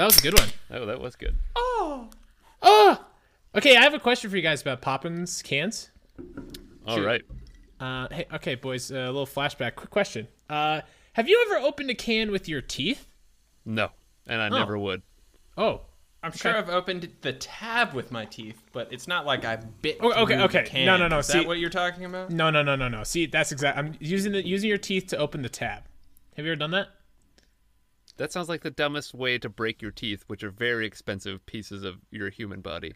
That was a good one. Oh, that was good. Oh, Oh. okay. I have a question for you guys about Poppins cans. All Shoot. right. Uh, hey, okay, boys. A little flashback. Quick question. Uh, have you ever opened a can with your teeth? No, and I never would. Oh, I'm sure I've opened the tab with my teeth, but it's not like I bit. Okay, okay, the okay. can. No, no, no, Is see- that what you're talking about? no, no, no, no, no. See, that's exact. I'm using the using your teeth to open the tab. Have you ever done that? That sounds like the dumbest way to break your teeth, which are very expensive pieces of your human body.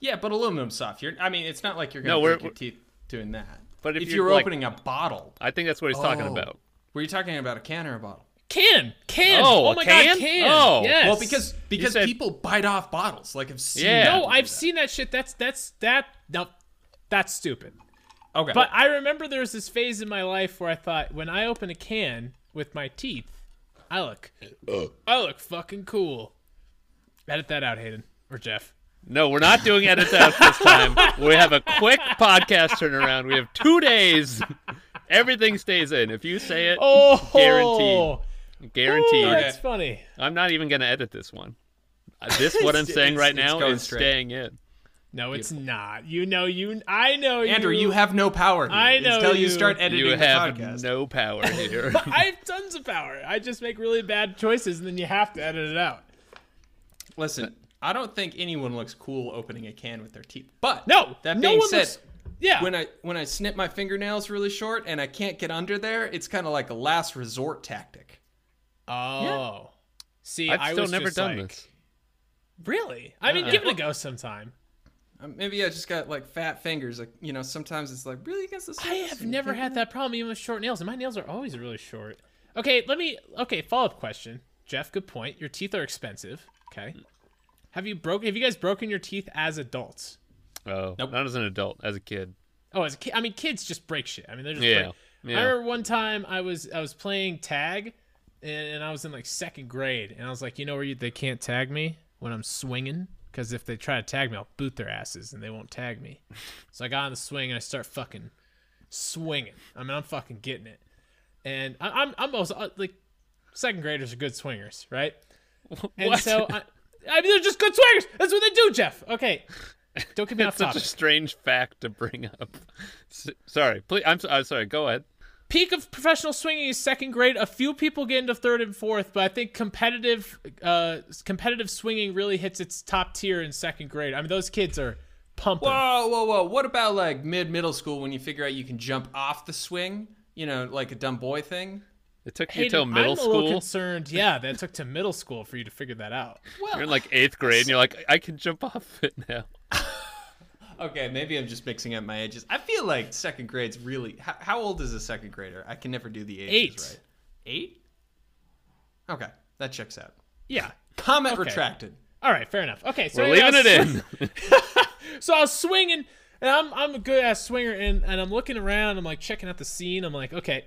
Yeah, but aluminum soft. You're. I mean, it's not like you're gonna No, we're- break your teeth doing that. But if if you're, you're like- opening a bottle, I think that's what he's talking Oh. about. were you talking about a can or a bottle? Can, can. Oh, Oh, a my can? god, can. Oh. yes. Well, because because said- people bite off bottles. Like I've seen. Yeah. no, I've that. seen that shit. That's that's that. No, that's stupid. Okay, But I remember there was this phase in my life where I thought when I open a can with my teeth, I look, I look fucking cool. Edit that out, Hayden or Jeff. No, we're not doing edits out this time. We have a quick podcast turnaround. We have two days. Everything stays in. If you say it, Oh, Guaranteed. guaranteed. Ooh, that's funny. I'm not even going to edit this one. Uh, This what I'm saying right now is straight. staying in. No, it's not. You know, you. I know, you Andrew, you. you have no power. Here I know Until you you. start editing You the have podcast. no power here. I have tons of power. I just make really bad choices, and then you have to edit it out. Listen, I don't think anyone looks cool opening a can with their teeth. But No, that no being one said, looks- Yeah. when I when I snip my fingernails really short and I can't get under there, it's kind of like a last resort tactic. oh, see, I've I still was never just done like, this. Really? I mean, Uh-uh. give it a go sometime. Um, Maybe I just got like fat fingers. Like you know, sometimes it's like really against the. I have never had that problem even with short nails, and my nails are always really short. Okay, let me. Okay, follow up question, Jeff. Good point. Your teeth are expensive. Okay. Have you broke? Have you guys broken your teeth as adults? Oh, Nope. not as an adult, as a kid. Oh, as a kid. I mean, kids just break shit. I mean, they're just. Yeah, break- yeah. I remember one time I was I was playing tag, and, and I was in like second grade, and I was like, you know where you, they can't tag me when I'm swinging, because if they try to tag me, I'll boot their asses, and they won't tag me. so I got on the swing and I start fucking swinging. I mean, I'm fucking getting it, and I, I'm I'm also uh, like second graders are good swingers, right? And so I, I mean, they're just good swingers. That's what they do, Jeff. Okay, don't get me off Such a strange fact to bring up. S- sorry, please. I'm, so, I'm sorry. Go ahead. Peak of professional swinging is second grade. A few people get into third and fourth, but I think competitive uh, competitive swinging really hits its top tier in second grade. I mean, those kids are pumping. Whoa, whoa, whoa! What about like mid middle school when you figure out you can jump off the swing? You know, like a dumb boy thing. It took you Hayden, till middle I'm a little school. concerned. Yeah, that took to middle school for you to figure that out. You're in like eighth grade, and you're like, I can jump off it now. Okay, maybe I'm just mixing up my ages. I feel like second grade's really. How, how old is a second grader? I can never do the ages Eight. right. Eight. Okay, that checks out. Yeah. Comment Okay. retracted. All right, fair enough. Okay, so We're I leaving was it in. so I was swinging, and I'm I'm a good ass swinger, and, and I'm looking around. I'm like checking out the scene. I'm like, okay,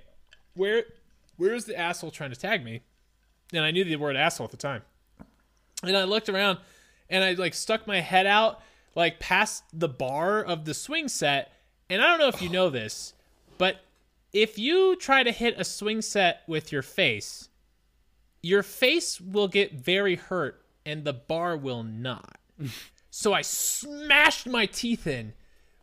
where where's the asshole trying to tag me? And I knew the word asshole at the time. And I looked around, and I like stuck my head out like past the bar of the swing set. And I don't know if you know this, but if you try to hit a swing set with your face, your face will get very hurt and the bar will not. so I smashed my teeth in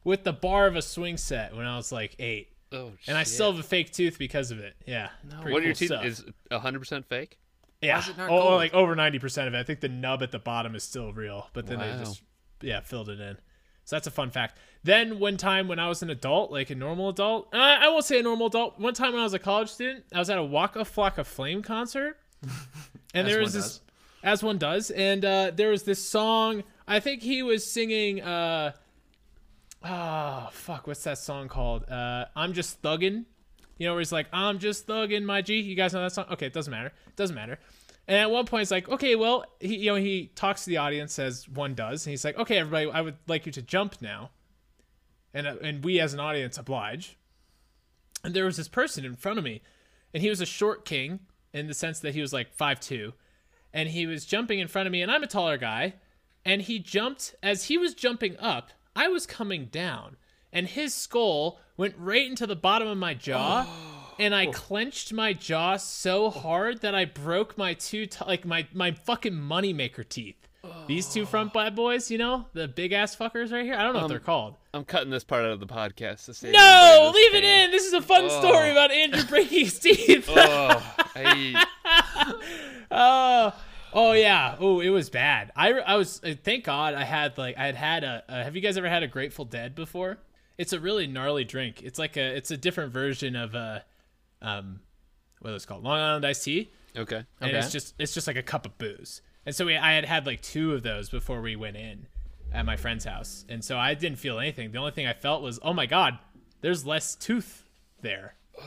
with the bar of a swing set when I was like eight. Oh, And I still have a fake tooth because of it. Yeah. pretty What are your cool teeth? stuff. Is 100 percent fake? yeah. is it not oh, oh gold? like over 90% of it. I think the nub at the bottom is still real, but then Wow. they just, yeah, filled it in. So that's a fun fact. Then one time when I was an adult, like a normal adult, uh, I won't say a normal adult. One time when I was a college student, I was at a Waka Flock Flocka Flame concert, and there was this, does. as one does, and uh, there was this song. I think he was singing. Uh, oh fuck, what's that song called? Uh, I'm just thuggin'. You know, where he's like, I'm just thugging my G. You guys know that song? Okay, it doesn't matter. It doesn't matter. And at one point, it's like, okay, well, he, you know, he talks to the audience as one does, and he's like, okay, everybody, I would like you to jump now, and uh, and we as an audience oblige. And there was this person in front of me, and he was a short king in the sense that he was like five two, and he was jumping in front of me, and I'm a taller guy, and he jumped as he was jumping up, I was coming down, and his skull went right into the bottom of my jaw, and I clenched my jaw so hard that I broke my two t- like my my fucking moneymaker teeth. These two front bad boys, you know, the big ass fuckers right here. I don't know what they're called. I'm cutting this part out of the podcast to save No, everybody this leave it pain. in. This is a fun story Oh. about Andrew breaking his teeth. Oh, I, Oh, oh yeah. Oh, it was bad. I, I was. uh, Thank God I had like I had had a. Uh, have you guys ever had a Grateful Dead before? It's a really gnarly drink. It's like a. It's a different version of a, um, what is it called? Long Island iced tea. okay. And Okay. it's just it's just like a cup of booze. And so we, I had had like two of those before we went in at my friend's house, and so I didn't feel anything. The only thing I felt was, oh my god, there's less tooth there.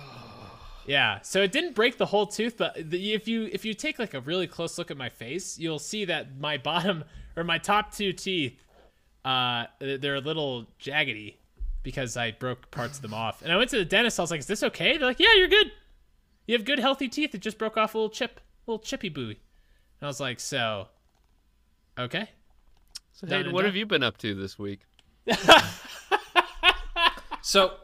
Yeah, so it didn't break the whole tooth, but the, if you if you take like a really close look at my face, you'll see that my bottom or my top two teeth, uh, they're a little jaggedy because I broke parts of them off. And I went to the dentist. I was like, "Is this okay?" They're like, "Yeah, you're good. You have good, healthy teeth. It just broke off a little chip, a little chippy buoy." And I was like, "So, okay." So, Done Hayden, and what done. have you been up to this week? So,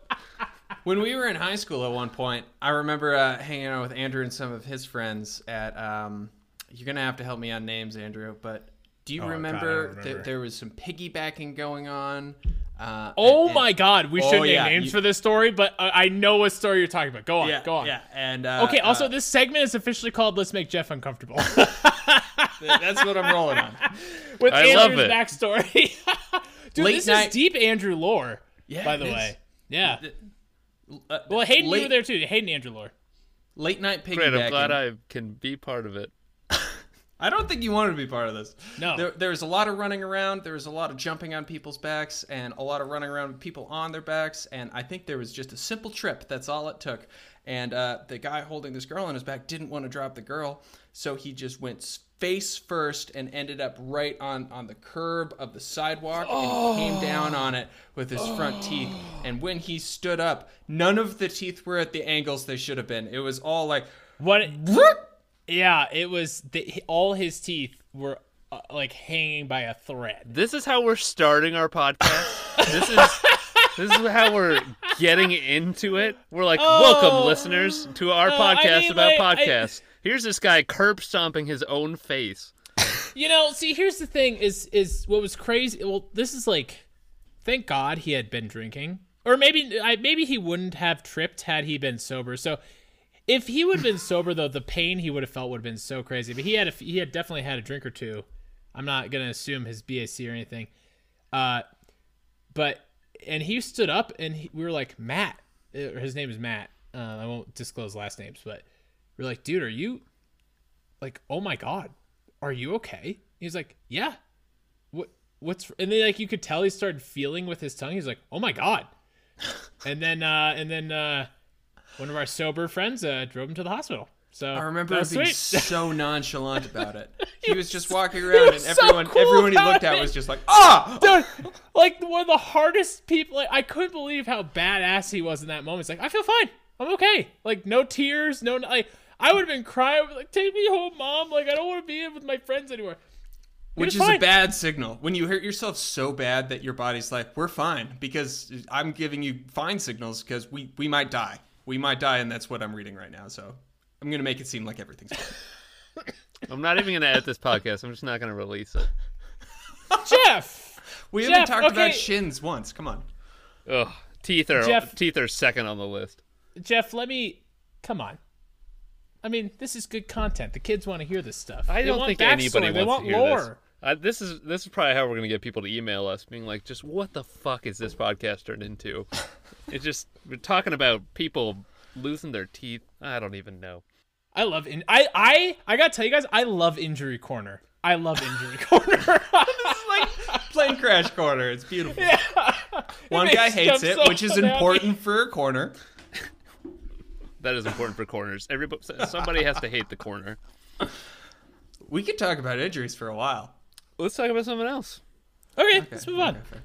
when we were in high school at one point, I remember uh, hanging out with Andrew and some of his friends at. Um, you're gonna have to help me on names, Andrew. But do you Oh, God, remember, remember. that there was some piggybacking going on? Uh, Oh and- my God, we Oh, should name yeah, names you- for this story, but uh, I know what story you're talking about. Go on, Yeah, go on. yeah, and uh, Okay. Also, uh, this segment is officially called "Let's Make Jeff Uncomfortable" that's what I'm rolling on. with I love Andrew's it. backstory. Dude, Late this night- is deep Andrew lore. Yeah, by the way. Yeah. Uh, Well, Hayden, late, you were there too. Hayden Andrew lore. Late night piggybacking. Great. I'm glad I can be part of it. I don't think you wanted to be part of this. No. There, there was a lot of running around. There was a lot of jumping on people's backs and a lot of running around with people on their backs. And I think there was just a simple trip. That's all it took. And uh, the guy holding this girl on his back didn't want to drop the girl. So he just went face first and ended up right on, on the curb of the sidewalk and he came down on it with his front teeth. And when he stood up, none of the teeth were at the angles they should have been. It was all like, What? Yeah, it was. The, all his teeth were uh, like hanging by a thread. This is how we're starting our podcast. this is this is how we're getting into it. We're like, welcome, Oh. listeners, to our Oh, I podcast mean, about like, I- podcasts. Here's this guy curb stomping his own face. You know, see, here's the thing: is is what was crazy. Well, this is like, thank God he had been drinking, or maybe I maybe he wouldn't have tripped had he been sober. So, if he would have been sober, though, the pain he would have felt would have been so crazy. But he had a, he had definitely had a drink or two. I'm not gonna assume his BAC or anything. Uh, but and he stood up and he, we were like Matt. uh, His name is Matt. Uh, I won't disclose last names, but we're like, dude, are you like, oh my god, are you okay? He's like, yeah. What what's and then like you could tell he started feeling with his tongue. He's like, oh my god. and then uh and then uh one of our sober friends uh drove him to the hospital. So I remember him was being so nonchalant about it. He was just walking around, and was so everyone, cool everyone he looked at it. was just like, "Ah!" Dude, like one of the hardest people. Like, I couldn't believe how badass he was in that moment. It's like I feel fine. I'm okay. Like no tears, no like I would have been crying. Like take me home, mom. Like I don't want to be with my friends anymore. He Which is a bad signal when you hurt yourself so bad that your body's like, "We're fine," because I'm giving you fine signals because we we might die. We might die, and that's what I'm reading right now. So I'm gonna make it seem like everything's fine. I'm not even gonna edit this podcast. I'm just not gonna release it. Jeff. We haven't talked okay. about shins once. Come on. Ugh, teeth are Jeff- teeth are second on the list. Jeff, let me. Come on. I mean, this is good content. The kids want to hear this stuff. I They don't think backstory. anybody They want to hear lore. this. Uh, this is this is probably how we're gonna get people to email us, being like, "Just what the fuck is this podcast turned into?" it's just we're talking about people losing their teeth. I don't even know. I love in I I I gotta tell you guys, I love injury corner. I love injury corner. like plane crash corner. It's beautiful. One It guy hates it, so which is unhappy. important for a corner. That is important for corners. Everybody, somebody has to hate the corner. We could talk about injuries for a while. Let's talk about something else. Okay, let's move on. Okay.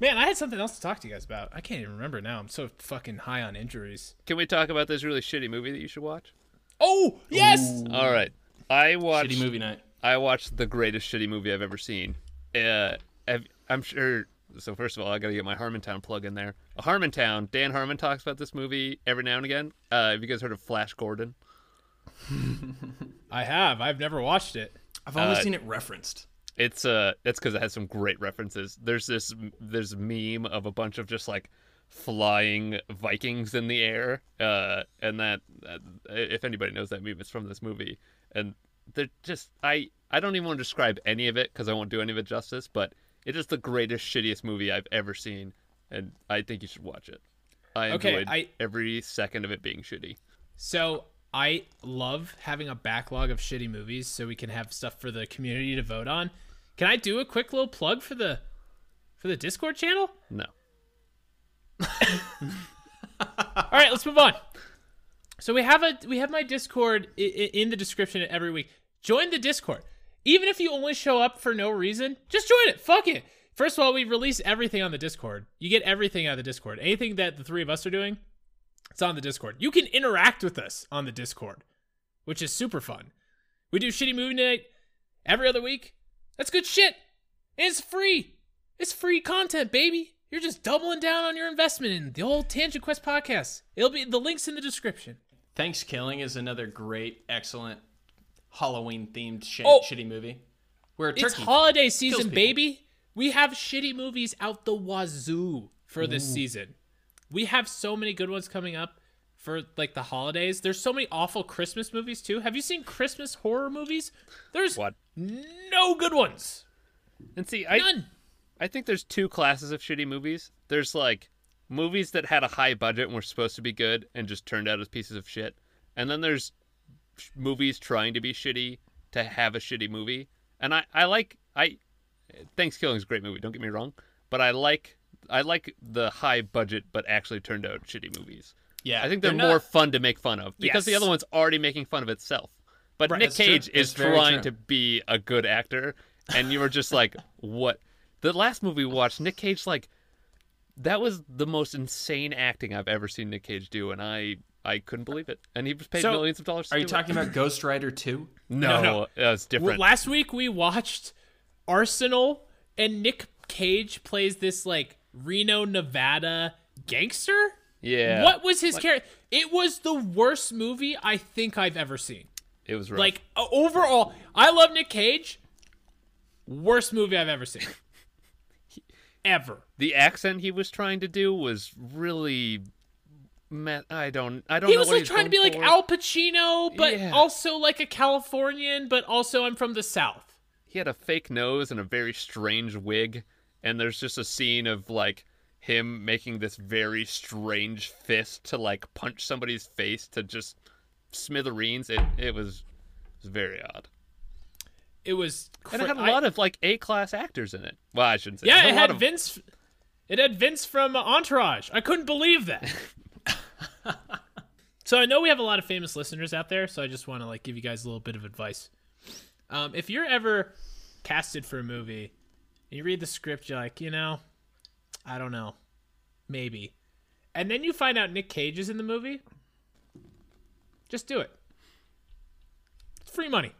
Man, I had something else to talk to you guys about. I can't even remember now. I'm so fucking high on injuries. Can we talk about this really shitty movie that you should watch? Oh yes. All right, I watched. Shitty movie night. I watched the greatest shitty movie I've ever seen. Uh, have- I'm sure so first of all, I got to get my Harmontown plug in there. Harmontown. Dan Harmon talks about this movie every now and again. Uh, have you guys heard of Flash Gordon? I have. I've never watched it. I've only Uh, seen it referenced. It's uh, it's because it has some great references. There's this there's meme of a bunch of just like flying Vikings in the air, uh, and that uh, if anybody knows that meme, it's from this movie, and they're just I I don't even want to describe any of it because I won't do any of it justice, but it is the greatest shittiest movie I've ever seen, and I think you should watch it. I Okay, enjoyed I- every second of it being shitty. So I love having a backlog of shitty movies so we can have stuff for the community to vote on. Can I do a quick little plug for the for the Discord channel? No. All right, let's move on. So we have a we have my Discord i- i- in the description every week. Join the Discord. Even if you only show up for no reason, just join it. Fuck it. First of all, we release everything on the Discord. You get everything out of the Discord. Anything that the three of us are doing, it's on the Discord. You can interact with us on the Discord, which is super fun. We do shitty movie night every other week. That's good shit. And it's free. It's free content, baby. You're just doubling down on your investment in the old Tangent Quest podcast. It'll be the links in the description. Thanksgiving is another great, excellent Halloween themed sh- Oh. shitty movie. Where a It's turkey holiday season, baby. We have shitty movies out the wazoo for this season. We have so many good ones coming up for like the holidays. There's so many awful Christmas movies too. Have you seen Christmas horror movies? There's What? No good ones. And see, I None. I think there's two classes of shitty movies. There's like movies that had a high budget and were supposed to be good and just turned out as pieces of shit. And then there's movies trying to be shitty to have a shitty movie. And I, I like I Thanksgiving is a great movie, don't get me wrong, but I like I like the high budget but actually turned out shitty movies. Yeah, I think they're, not- more fun to make fun of because the other one's already making fun of itself. But Right, Nick. Cage is trying true. to be a good actor, and you were just like, "What?" The last movie we watched, Nick Cage like that was the most insane acting I've ever seen Nick Cage do, and I I couldn't believe it. And he was paid So, millions of dollars. Are you talking about Ghost Rider 2? It. No, No, no. that's Well, different. last week we watched Arsenal, and Nick Cage plays this like Reno, Nevada gangster. yeah, What was his character? It was the worst movie I think I've ever seen. It was rough. Like uh, overall, I love Nick Cage. Worst movie I've ever seen. Ever. the accent he was trying to do was really. Me- I don't. I don't He was like trying to be going like. Al Pacino, but Yeah. also like a Californian, but also I'm from the South. he had a fake nose and a very strange wig and there's just a scene of like him making this very strange fist to like punch somebody's face to just smithereens it it was, it was very odd It was. and it had a lot of like a class actors in it well i shouldn't say Yeah, it lot had of- Vince. It had Vince from Entourage. I couldn't believe that. so I know we have a lot of famous listeners out there, so I just want to like give you guys a little bit of advice. Um, if you're ever casted for a movie and you read the script, you're like, you know, I don't know, maybe, and then you find out Nick Cage is in the movie, just do it. It's free money.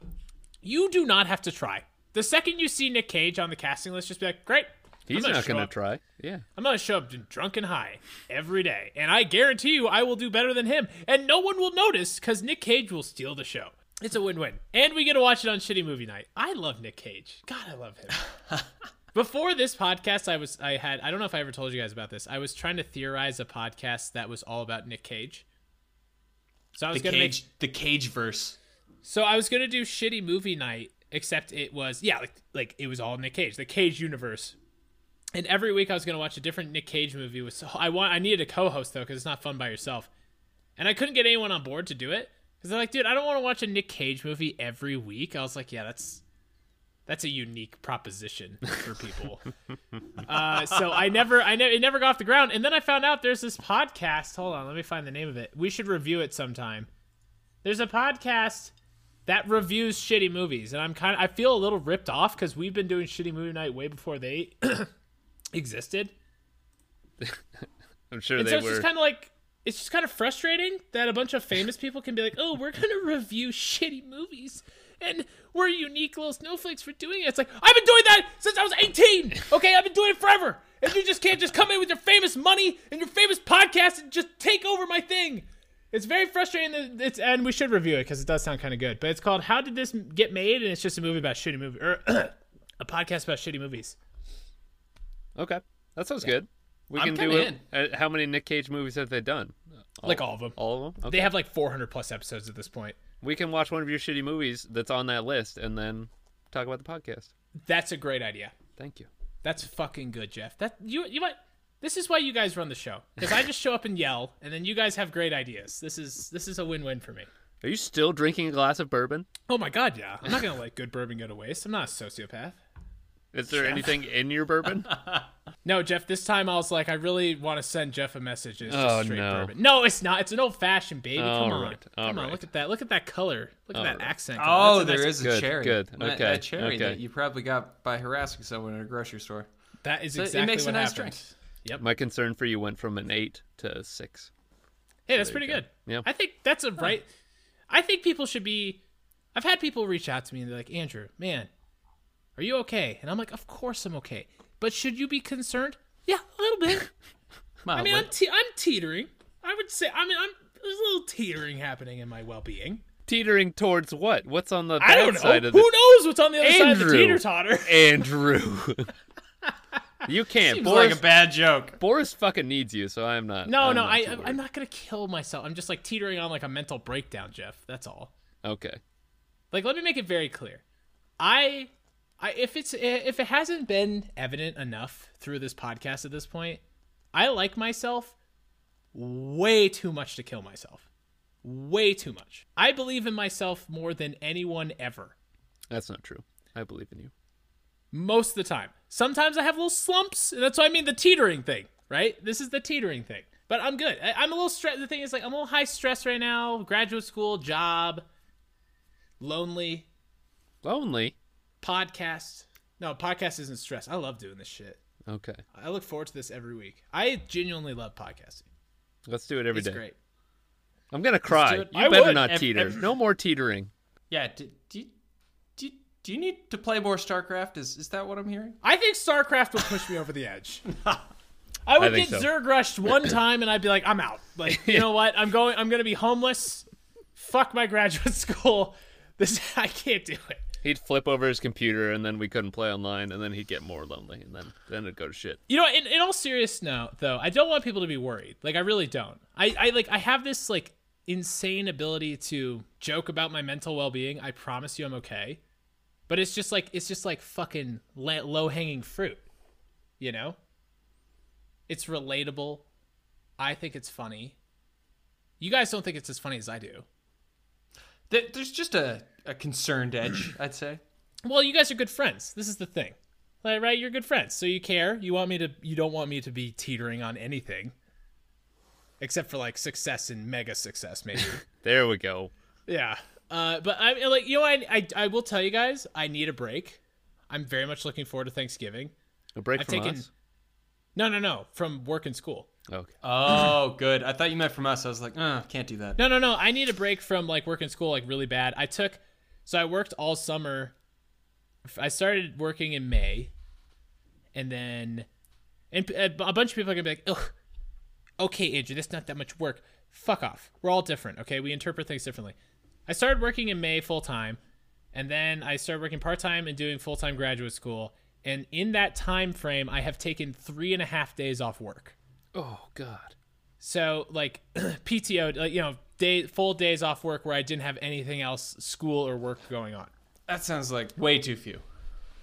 You do not have to try. The second you see Nick Cage on the casting list, just be like, great. he's I'm not gonna try yeah I'm gonna show up drunk and high every day, and I guarantee you, I will do better than him, and no one will notice because Nick Cage will steal the show. It's a win-win, and we get to watch it on Shitty Movie Night. I love Nick Cage. God, I love him. Before this podcast, I was I had I don't know if I ever told you guys about this. I was trying to theorize a podcast that was all about Nick Cage. So I was The gonna make Cage, the Cage verse. so I was gonna do shitty movie night, except it was yeah, like like it was all Nick Cage, the Cage universe. And every week I was gonna watch a different Nick Cage movie. With I want I needed a co-host though because it's not fun by yourself, and I couldn't get anyone on board to do it because they're like, dude, I don't want to watch a Nick Cage movie every week. I was like, yeah, that's that's a unique proposition for people. uh, so I never, I never, it never got off the ground. And then I found out there's this podcast. Hold on, let me find the name of it. We should review it sometime. There's a podcast that reviews shitty movies, and I'm kind of, I feel a little ripped off because we've been doing shitty movie night way before they existed. i'm sure And they so it's were just kind of like it's just kind of frustrating that a bunch of famous people can be like, "Oh, we're gonna review shitty movies." And we're unique little snowflakes for doing it. It's like I've been doing that since I was 18. Okay, I've been doing it forever, and you just can't just come in with your famous money and your famous podcast and just take over my thing. It's very frustrating. That it's and we should review it because it does sound kind of good. But it's called "How Did This Get Made?" and it's just a movie about shitty movie or a podcast about shitty movies. Okay, that sounds good. We I'm can do it. Uh, how many Nick Cage movies have they done? Like all of them. All of them. Okay. They have like 400 plus episodes at this point. We can watch one of your shitty movies that's on that list and then talk about the podcast. That's a great idea. Thank you. That's fucking good, Jeff. That you you might. This is why you guys run the show because I just show up and yell, and then you guys have great ideas. This is this is a win-win for me. Are you still drinking a glass of bourbon? Oh my god, yeah. I'm not gonna let good bourbon go to waste. I'm not a sociopath. Is there anything in your bourbon? No, Jeff. This time I was like, I really want to send Jeff a message. It's just Oh, straight no. bourbon. No, it's not. It's an old fashioned baby. Come All on, all come on. Look at that. Look at that color. Look at that right. accent. Oh, That's a there nice- is a Good, cherry. good. That- Okay, That cherry okay. that you probably got by harassing someone at a grocery store. That is So it exactly makes a nice happened. drink. Yep. My concern for you went from an eight to six. Hey, that's there pretty go. good. Yeah. I think that's a right. I think people should be. I've had people reach out to me and they're like, Andrew, man, are you okay? And I'm like, of course I'm okay. But should you be concerned? Yeah, a little bit. I mean, I'm, te- I'm teetering. I would say, I mean, I'm there's a little teetering happening in my well-being. Teetering towards what? What's on the I don't know. side Who of the knows what's on the other side of the teeter totter? Andrew? you can't. Seems Boris, like a bad joke. Boris fucking needs you, so I'm not. No, I'm no, not I, I'm not gonna kill myself. I'm just like teetering on like a mental breakdown, Jeff. That's all. Okay. Like, let me make it very clear. I, I if it's if it hasn't been evident enough through this podcast at this point, I like myself way too much to kill myself. Way too much. I believe in myself more than anyone ever. That's not true. I believe in you. Most of the time. Sometimes I have little slumps, and that's why I mean the teetering thing, right? This is the teetering thing. But I'm good. I, I'm a little stressed. The thing is, like, I'm a little high stress right now. Graduate school, job, lonely, Lonely. Podcast. No, podcast isn't stress. I love doing this shit. Okay. I look forward to this every week. I genuinely love podcasting. Let's do it every It's day. great. I'm gonna cry. You I better would. not Ev- teeter. ev- no more teetering. Yeah. Do, do, you, do, you, do you need to play more StarCraft? Is is that what I'm hearing? I think StarCraft will push me over the edge. I would I get so. Zerg rushed one time and I'd be like, I'm out. Like, you know what? I'm going. I'm gonna be homeless. Fuck my graduate school. This I can't do it. He'd flip over his computer, and then we couldn't play online, and then he'd get more lonely, and then then it'd go to shit. You know, in, in all seriousness, though, I don't want people to be worried. Like, I really don't. I, I like I have this like insane ability to joke about my mental well being. I promise you, I'm okay. But it's just like it's just like fucking low hanging fruit. You know. It's relatable. I think it's funny. You guys don't think it's as funny as I do. There- There's just a, a concerned edge, I'd say. Well, you guys are good friends. This is the thing. Like, right? You're good friends. So you care. You want me to you don't want me to be teetering on anything. Except for like success and mega success, maybe. There we go. yeah. Uh, but I like you know I, I I will tell you guys I need a break. I'm very much looking forward to Thanksgiving. A break I've from taken- us. No, no, no. From work and school. Okay. Oh, good. I thought you meant from us. I was like, uh, can't do that. No, no, no. I need a break from like work and school like really bad. I took so I worked all summer. I started working in May, and then and a a bunch of people are gonna be like, "Ugh, okay, Andrew, that's not that much work. Fuck off. We're all different, okay? We interpret things differently." I started working in May full time, and then I started working part time and doing full time graduate school. And in that time frame, I have taken three and a half days off work. Oh God. So like PTO, like you know, day full days off work where I didn't have anything else, school or work going on. That sounds like way too few.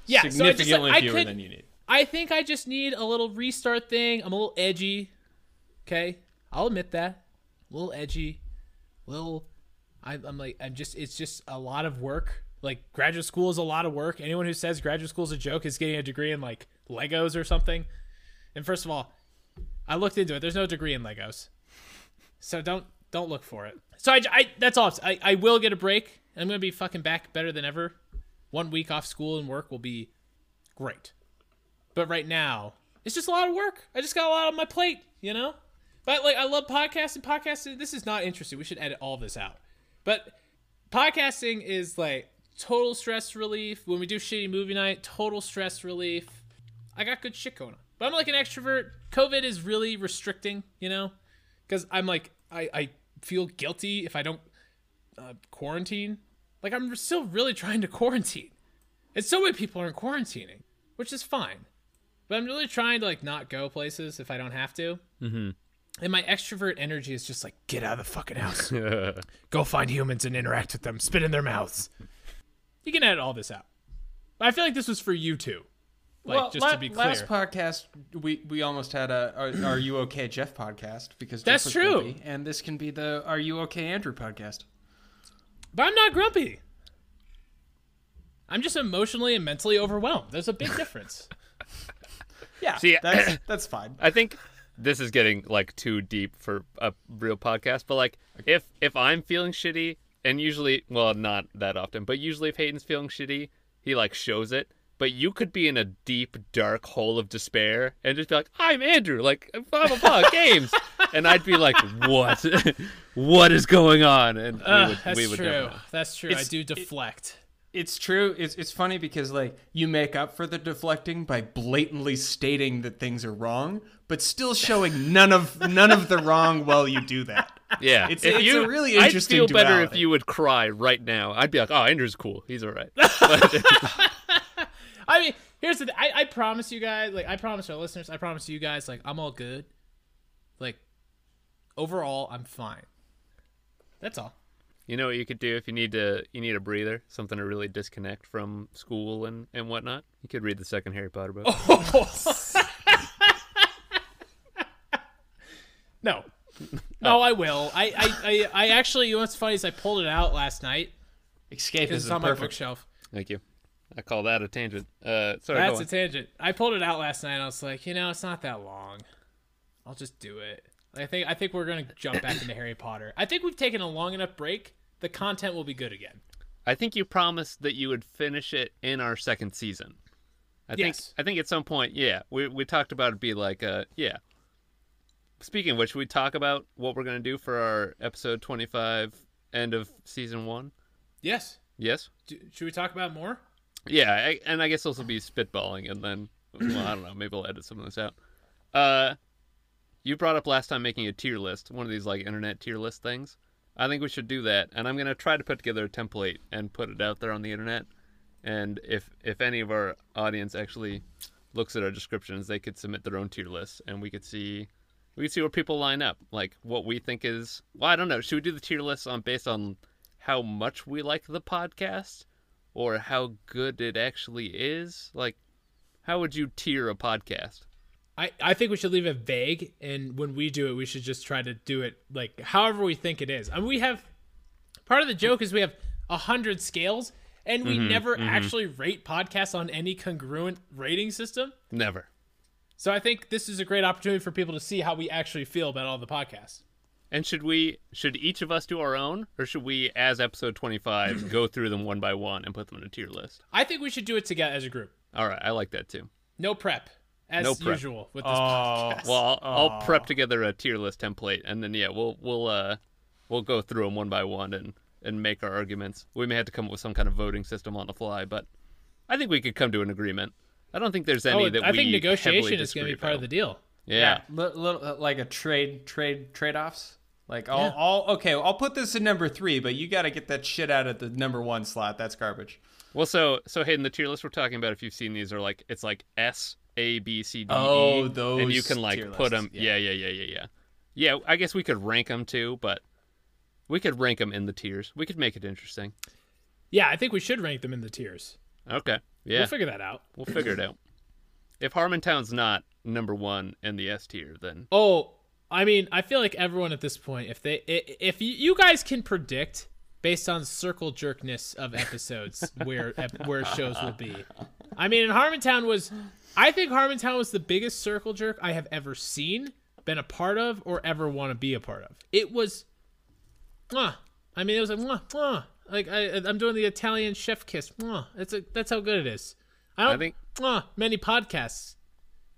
Yeah, so just, Significantly like, fewer could- than you need. I think I just need a little restart thing. I'm a little edgy. Okay, I'll admit that. A little edgy, A little. I, I'm like I'm just. It's just a lot of work. Like graduate school is a lot of work. Anyone who says graduate school is a joke is getting a degree in like Legos or something. And first of all, I looked into it. There's no degree in Legos, so don't don't look for it. So I, I that's all. I I will get a break. I'm gonna be fucking back better than ever. One week off school and work will be great. But right now, it's just a lot of work. I just got a lot on my plate, you know? But like I love podcasting. Podcasting this is not interesting. We should edit all this out. But podcasting is like total stress relief. When we do shitty movie night, total stress relief. I got good shit going on. But I'm like an extrovert. COVID is really restricting, you know, because I'm like I I feel guilty if I don't uh, quarantine. Like I'm still really trying to quarantine. And so many people aren't quarantining, which is fine. But I'm really trying to like not go places if I don't have to. Mm-hmm. And my extrovert energy is just like get out of the fucking house, go find humans and interact with them, spit in their mouths. You can edit all this out. But I feel like this was for you too. Like well, just la- to be clear. last podcast we we almost had a are, are you okay Jeff podcast because Jeff That's true. grumpy, and this can be the Are you okay Andrew podcast. But I'm not grumpy. I'm just emotionally and mentally overwhelmed. There's a big difference. Yeah, See, that's that's fine. I think this is getting like too deep for a real podcast, but like if if I'm feeling shitty and usually well not that often, but usually if Hayden's feeling shitty, he like shows it. But you could be in a deep, dark hole of despair and just be like, "I'm Andrew, like blah blah blah games," and I'd be like, "What? what is going on?" And we would, that's we would true. That's true. It's- I do deflect. It's true. It's it's funny because like you make up for the deflecting by blatantly stating that things are wrong, but still showing none of none of the wrong while you do that. Yeah, It's- if it's you, a really interesting. I'd interesting feel better if you would cry right now. I'd be like, "Oh, Andrew's cool. He's all right." I mean, here's the. Th- I, I promise you guys. Like, I promise our listeners. I promise you guys. Like, I'm all good. Like, overall, I'm fine. That's all. You know what you could do if you need to you need a breather, something to really disconnect from school and, and whatnot? You could read the second Harry Potter book. No. Oh. No, I will. I, I, I, I actually, you know what's funny is I pulled it out last night. It's Escapism, on my perfect. bookshelf. Thank you. I call that a tangent. Uh, sorry, That's a tangent. I pulled it out last night and I was like, you know, it's not that long. I'll just do it. I think I think we're gonna jump back into Harry Potter. I think we've taken a long enough break. The content will be good again. I think you promised that you would finish it in our second season. I think Yes. I think at some point, yeah, we we talked about it be like, uh, yeah. Speaking of which, should we talk about what we're gonna do for our episode twenty five end of season one. Yes. Yes. Do, should we talk about more? Yeah, I, and I guess this will be spitballing, and then well, I don't know, maybe I'll edit some of this out. Uh, you brought up last time making a tier list, one of these like internet tier list things. I think we should do that, and I'm gonna try to put together a template and put it out there on the internet. And if if any of our audience actually looks at our descriptions, they could submit their own tier lists, and we could see we could see where people line up, like what we think is. Well, I don't know. Should we do the tier lists on based on how much we like the podcast? Or how good it actually is? Like, how would you tier a podcast? I, I think we should leave it vague, and when we do it, we should just try to do it like however we think it is. I mean, we have part of the joke is we have a hundred scales, and we mm-hmm, never mm-hmm. actually rate podcasts on any congruent rating system. Never. So I think this is a great opportunity for people to see how we actually feel about all the podcasts. And should we? Should each of us do our own, or should we, as episode twenty-five, go through them one by one and put them in a tier list? I think we should do it together as a group. All right, I like that too. No prep, as No prep. usual with this Oh, podcast. Well, I'll, I'll prep together a tier list template, and then yeah, we'll we'll uh we'll go through them one by one and and make our arguments. We may have to come up with some kind of voting system on the fly, but I think we could come to an agreement. I don't think there's any that we oh, that I we think negotiation is going to be part of the deal. Yeah. li- little, uh, like a trade trade trade offs. Like I'll, Yeah. I'll okay, I'll put this in number three, but you got to get that shit out of the number one slot. That's garbage. Well, so so Hayden, the tier list we're talking about, if you've seen these, are like it's like S A B C D E. Oh, those and you can like put lists, them. Yeah. yeah, yeah, yeah, yeah, yeah. I guess we could rank them too, but we could rank them in the tiers. We could make it interesting. Yeah, I think we should rank them in the tiers. Okay. Yeah, We'll figure that out. we'll figure it out. If Harmontown's not number one in the S tier, then Oh, I mean, I feel like everyone at this point, if they, if you, you guys can predict based on circle jerkness of episodes where where shows will be. I mean, and Harmontown was, I think Harmontown was the biggest circle jerk I have ever seen, been a part of, or ever want to be a part of. It was, mwah. I mean, it was like, mwah, mwah. like I, I'm doing the Italian chef kiss. Mwah. It's a, that's how good it is. I don't I think- mwah, many podcasts.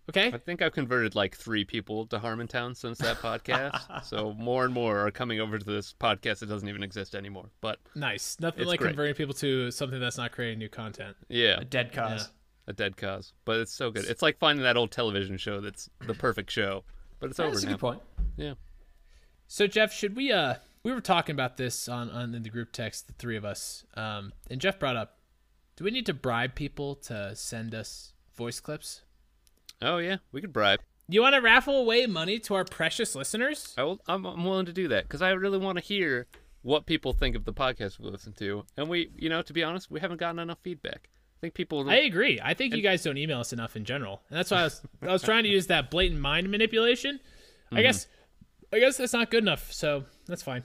Okay. I think I've converted like three people to Harmontown since that podcast. so more and more are coming over to this podcast that doesn't even exist anymore. But Nice. Nothing It's like great. converting people to something that's not creating new content. yeah, A dead cause. a dead cause. But it's so good. It's like finding that old television show that's the perfect show, but it's over That's a good point. Yeah. So Jeff, should we uh we were talking about this on, on in the group text, the three of us. Um and Jeff brought up do we need to bribe people to send us voice clips? Oh yeah, we could bribe. You want to raffle away money to our precious listeners? I will, I'm, I'm willing to do that because I really want to hear what people think of the podcast we listen to, and we, you know, to be honest, we haven't gotten enough feedback. I think people. I agree. I think you guys don't email us enough in general, and that's why I was I was trying to use that blatant mind manipulation. I mm-hmm. guess I guess that's not good enough, so that's fine.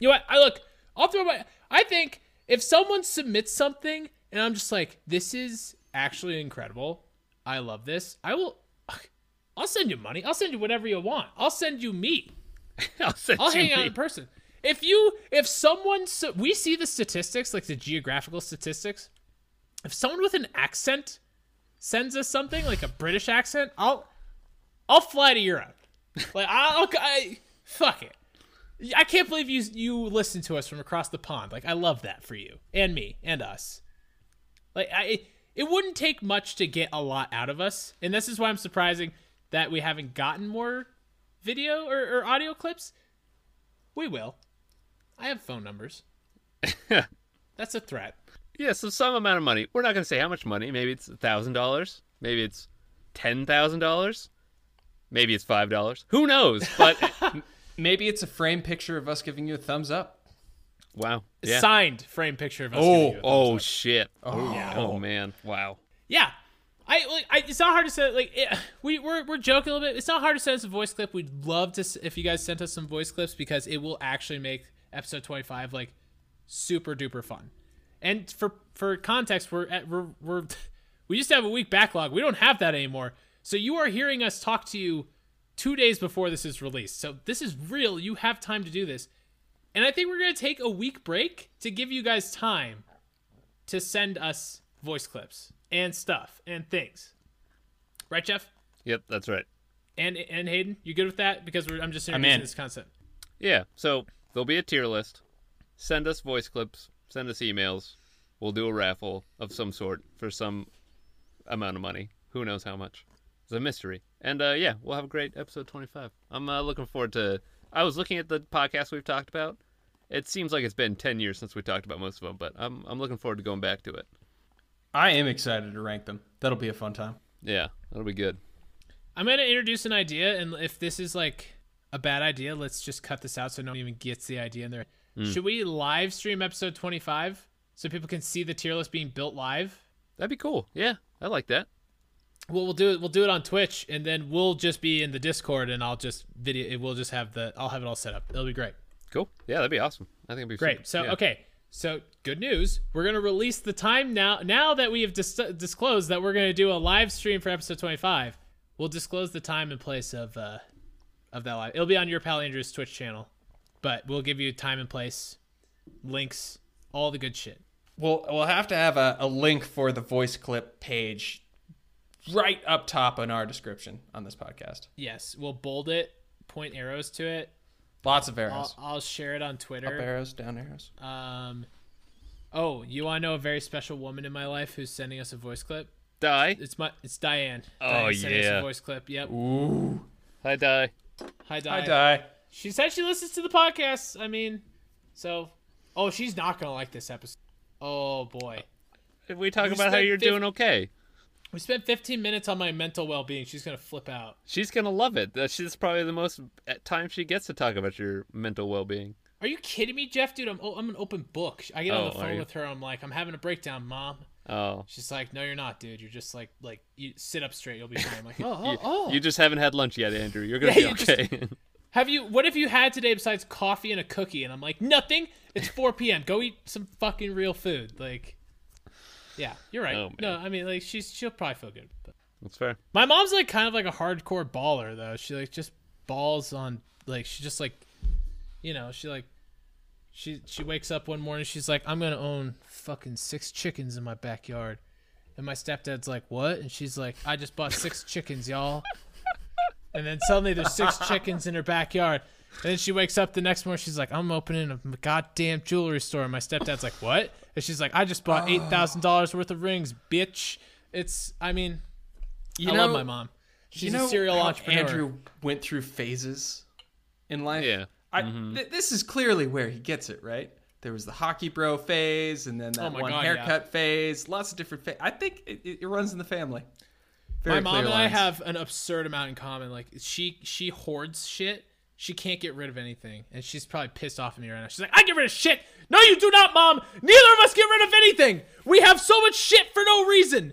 You know what? I look. I'll throw my. I think if someone submits something and I'm just like, this is actually incredible. I love this. I will. I'll send you money. I'll send you whatever you want. I'll send you me. I'll send I'll you hang out in person. If you, if someone, so we see the statistics, like the geographical statistics. If someone with an accent sends us something like a British accent, I'll, I'll fly to Europe. Like I'll, I, fuck it. I can't believe you you listen to us from across the pond. Like I love that for you and me and us. Like I, it wouldn't take much to get a lot out of us, and this is why I'm surprising that we haven't gotten more video or, or audio clips. We will. I have phone numbers. That's a threat. Yeah, so some amount of money. We're not going to say how much money. Maybe it's a thousand dollars. Maybe it's ten thousand dollars. Maybe it's five dollars. Who knows? But Maybe it's a frame picture of us giving you a thumbs up. Wow. Yeah. Signed frame picture of us. Oh, giving you a thumbs Oh up. shit. Oh, oh, Yeah. oh man. Wow. Yeah. I, like, I it's not hard to say like it, we we're, we're joking a little bit. It's not hard to send us a voice clip. We'd love to if you guys sent us some voice clips because it will actually make episode 25 like super duper fun. And for for context, we're at we're, we're we used to have a week backlog. We don't have that anymore. So you are hearing us talk to you 2 days before this is released. So this is real. You have time to do this. And I think we're going to take a week break to give you guys time to send us voice clips and stuff and things. Right, Jeff? Yep, that's right. And and Hayden, you good with that? Because we're, I'm just I'm introducing in. this concept. Yeah. So there'll be a tier list. Send us voice clips. Send us emails. We'll do a raffle of some sort for some amount of money. Who knows how much? It's a mystery. And uh, yeah, we'll have a great episode 25. I'm uh, looking forward to. I was looking at the podcast we've talked about. It seems like it's been 10 years since we talked about most of them, but I'm I'm looking forward to going back to it. I am excited to rank them. That'll be a fun time. Yeah, that'll be good. I'm gonna introduce an idea, and if this is like a bad idea, let's just cut this out so no one even gets the idea in there. Hmm. Should we live stream episode 25 so people can see the tier list being built live? That'd be cool. Yeah, I like that. Well, we'll do it. We'll do it on Twitch, and then we'll just be in the Discord, and I'll just video. It. We'll just have the. I'll have it all set up. It'll be great. Cool. Yeah, that'd be awesome. I think it'd be Great. So yeah. okay. So good news. We're gonna release the time now. Now that we have dis- disclosed that we're gonna do a live stream for episode 25, we'll disclose the time and place of uh of that live. It'll be on your pal Andrew's Twitch channel, but we'll give you time and place, links, all the good shit. We'll we'll have to have a, a link for the voice clip page right up top in our description on this podcast. Yes, we'll bold it, point arrows to it. Lots of I'll, arrows. I'll share it on Up Twitter. arrows, down arrows. Um. Oh, you want to know a very special woman in my life who's sending us a voice clip? Die. It's my. It's Diane. Oh, Diane's sending us a yeah. voice clip. Yep. Ooh. Hi, Die. Hi, Diane. I die. She said she listens to the podcast. I mean, so. Oh, she's not gonna like this episode. Oh boy. If we talk We about how you're fif- doing okay, We spent 15 minutes on my mental well-being. She's gonna flip out. she's gonna love it. She's probably the most uh, time she gets to talk about your mental well-being. Are you kidding me, Jeff? Dude, I'm I'm an open book. I get on Oh, the phone with her. I'm like, I'm having a breakdown, mom. Oh, She's like, No, you're not, dude. You're just like like you sit up straight. You'll be fine. I'm like, Oh, oh, oh. you just haven't had lunch yet, Andrew. You're gonna Yeah, be you just- okay. Have you? What have you had today besides coffee and a cookie? And I'm like, nothing. It's 4 p.m. Go eat some fucking real food. Like, yeah, you're right. Oh, no, I mean, like, she's she'll probably feel good. But That's fair. my mom's like kind of like a hardcore baller though. She like just balls on like she just like, you know, she like. She, she wakes up one morning. She's like, "I'm gonna own fucking six chickens in my backyard," and my stepdad's like, "What?" And she's like, "I just bought six chickens, y'all." And then suddenly there's six chickens in her backyard. And then she wakes up the next morning. She's like, I'm opening a goddamn jewelry store. And my stepdad's like, What? And she's like, I just bought uh. $8,000 worth of rings, bitch. It's. I mean, You I know, love my mom. She's you know a serial how entrepreneur. Andrew went through phases in life. Yeah. I, mm-hmm. th- this is clearly where he gets it right. There was the hockey bro phase, and then that Oh my one yeah. haircut phase. Lots of different. Fa- I think it, it, it runs in the family. Very my mom clear and I have an absurd amount in common. Like she she hoards shit. She can't get rid of anything, and she's probably pissed off at me right now. She's like, "I get rid of shit." No, you do not, mom. Neither of us get rid of anything. We have so much shit for no reason.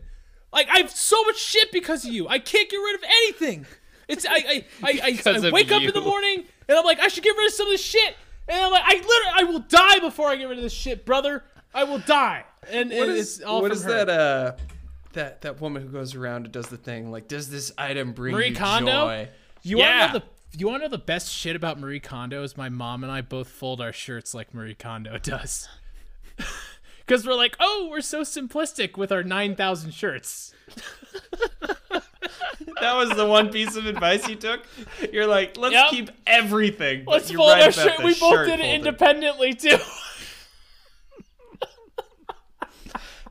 Like I have so much shit because of you. I can't get rid of anything. It's I I I, I, I of wake up in the morning and I'm like, I should get rid of some of this shit. And I'm like, I literally I will die before I get rid of this shit, brother. I will die. And, What and is it's all what from is her. that? Uh, that that woman who goes around and does the thing. Like, does this item bring Marie you Kondo? joy? You Yeah. want to know the you want to know the best shit about Marie Kondo is my mom and I both fold our shirts like Marie Kondo does. Because we're like, oh, we're so simplistic with our nine thousand shirts. That was the one piece of advice you took. You're like, let's Yep. keep everything. Let's fold right our shirt. We both did it independently too.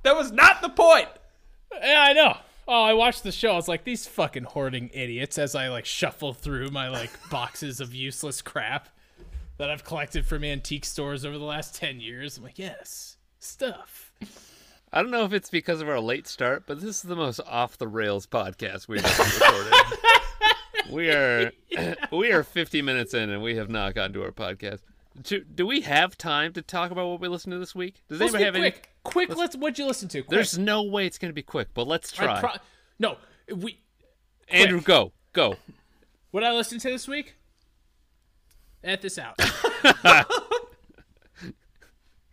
That was not the point. yeah, I know. Oh, I watched the show. I was like, these fucking hoarding idiots. As I like shuffle through my like boxes of useless crap that I've collected from antique stores over the last ten years. I'm like, yes, stuff. I don't know if it's because of our late start, but this is the most off the rails podcast we've ever recorded. we are we are 50 minutes in and we have not gotten to our podcast. Do, do we have time to talk about what we listened to this week? Does Let's anybody be have any? quick. Quick. Let's. What'd you listen to? Quick. There's no way it's going to be quick, but let's try. pro- no, we. Andrew, go, go. What I listened to this week? Edit this out.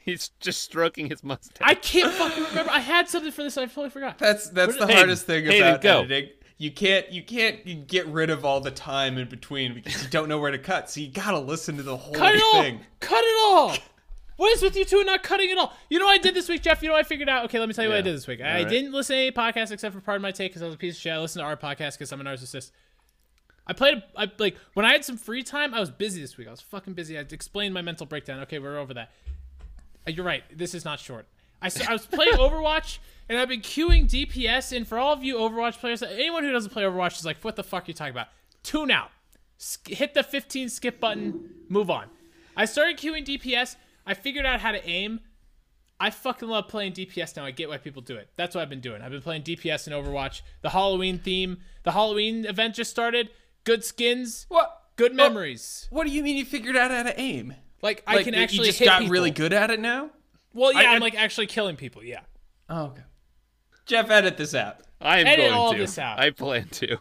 He's just stroking his mustache. I can't fucking remember. I had something for this. I totally forgot. That's that's the Hayden, hardest thing Hayden, about go. editing. You can't you can't get rid of all the time in between because you don't know where to cut. So you gotta listen to the whole Cut it all. thing. Cut it all. What is with you two not cutting it all? You know what I did this week, Jeff? You know what I figured out? Okay, let me tell you what I did this week. I All right. didn't listen to any podcast except for Pardon My Take because I was a piece of shit. I listened to our podcast because I'm a narcissist. I played, I like, when I had some free time, I was busy this week. I was fucking busy. I explained my mental breakdown. Okay, we're over that. Uh, You're right. This is not short. I, I was playing Overwatch and I've been queuing DPS. And for all of you Overwatch players, anyone who doesn't play Overwatch is like, what the fuck are you talking about? Tune out. Sk- hit the 15 skip button. Move on. I started queuing DPS. I figured out how to aim. I fucking love playing DPS now. I get why people do it. That's what I've been doing. I've been playing DPS in Overwatch. The Halloween theme, the Halloween event just started. Good skins, What? good memories. What do you mean you figured out how to aim? Like, I Like, can you actually just hit got people. really good at it now. Well, yeah, I- I, I- am like actually killing people. Yeah. Oh, okay. Jeff, edit this out. I am Edit going all to. this out. I plan to.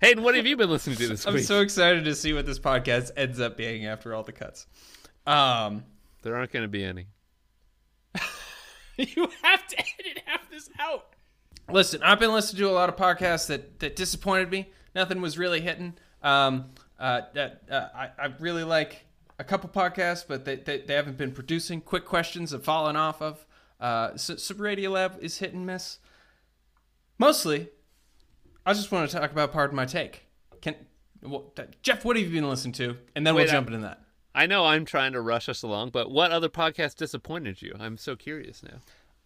Hayden, what have you been listening to this week? I'm so excited to see what this podcast ends up being after all the cuts. Um, There aren't going to be any. you have to edit half this out. listen, I've been listening to a lot of podcasts that, that disappointed me. Nothing was really hitting. Um, uh, that uh, I, I really like a couple podcasts, but they, they, they haven't been producing. Quick questions have fallen off of. Uh, so, so Radiolab is hit and miss. Mostly, I just want to talk about Pardon My Take. Can well, Jeff, what have you been listening to? And then Wait, we'll I- jump into that. I know I'm trying to rush us along, but what other podcast disappointed you? I'm so curious now.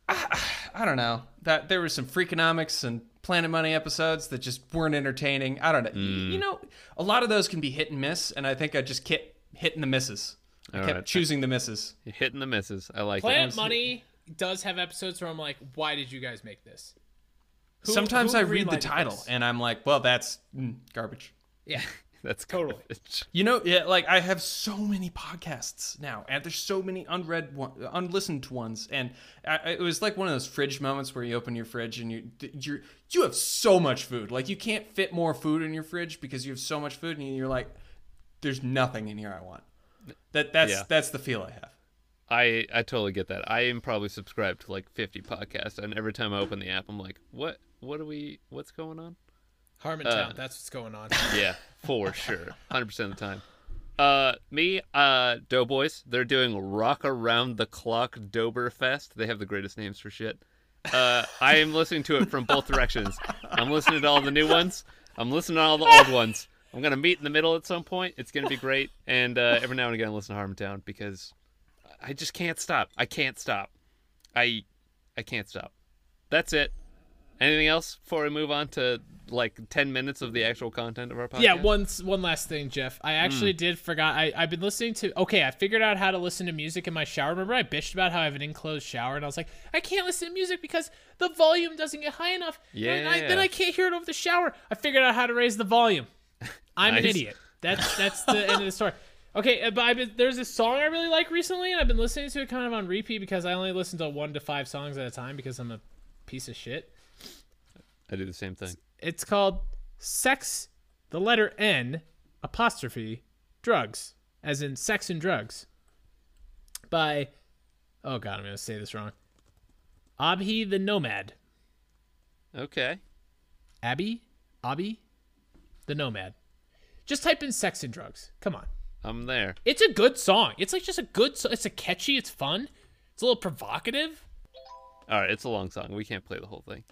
I don't know. That there were some Freakonomics and Planet Money episodes that just weren't entertaining. I don't know. Mm. You know, a lot of those can be hit and miss, and I think I just kept hitting the misses. I All kept right. choosing the misses. You're hitting the misses. I like Planet it. Money does have episodes where I'm like, why did you guys make this? Who- Sometimes who I read the title this? and I'm like, well, that's mm, garbage. Yeah. That's Totally. garbage. You know, yeah, like I have so many podcasts now, and there's so many unread, one, unlistened ones, and I, it was like one of those fridge moments where you open your fridge and you you you have so much food, like you can't fit more food in your fridge because you have so much food, and you're like, there's nothing in here I want. That that's Yeah. that's the feel I have. I I totally get that. I am probably subscribed to like 50 podcasts, and every time I open the app, I'm like, what? What are we? What's going on? Harmontown, Uh, that's what's going on. Yeah, for sure, 100 percent of the time. Uh, me, uh, Doughboys. They're doing Rock Around the Clock Doberfest. They have the greatest names for shit. Uh, I am listening to it from both directions. I'm listening to all the new ones. I'm listening to all the old ones. I'm gonna meet in the middle at some point. It's gonna be great. And uh, every now and again, I listen to Harmontown because I just can't stop. I can't stop. I I can't stop. That's it. Anything else before we move on to like ten minutes of the actual content of our podcast? Yeah, one one last thing, Jeff. I actually Hmm. did forgot. I I've been listening to. Okay, I figured out how to listen to music in my shower. Remember, I bitched about how I have an enclosed shower, and I was like, I can't listen to music because the volume doesn't get high enough. Yeah. and I, then I can't hear it over the shower. I figured out how to raise the volume. I'm an idiot. That's that's the end of the story. Okay, uh, but I've been, there's this song I really like recently, and I've been listening to it kind of on repeat because I only listen to one to five songs at a time because I'm a piece of shit. I do the same thing. It's called Sex, the letter N, apostrophe, drugs, as in sex and drugs. By, oh god, I'm going to say this wrong. Abhi the Nomad. Okay. Abby? Abby? The Nomad. Just type in sex and drugs. Come on. I'm there. It's a good song. It's like just a good, so- it's a catchy, it's fun. It's a little provocative. All right, it's a long song. We can't play the whole thing.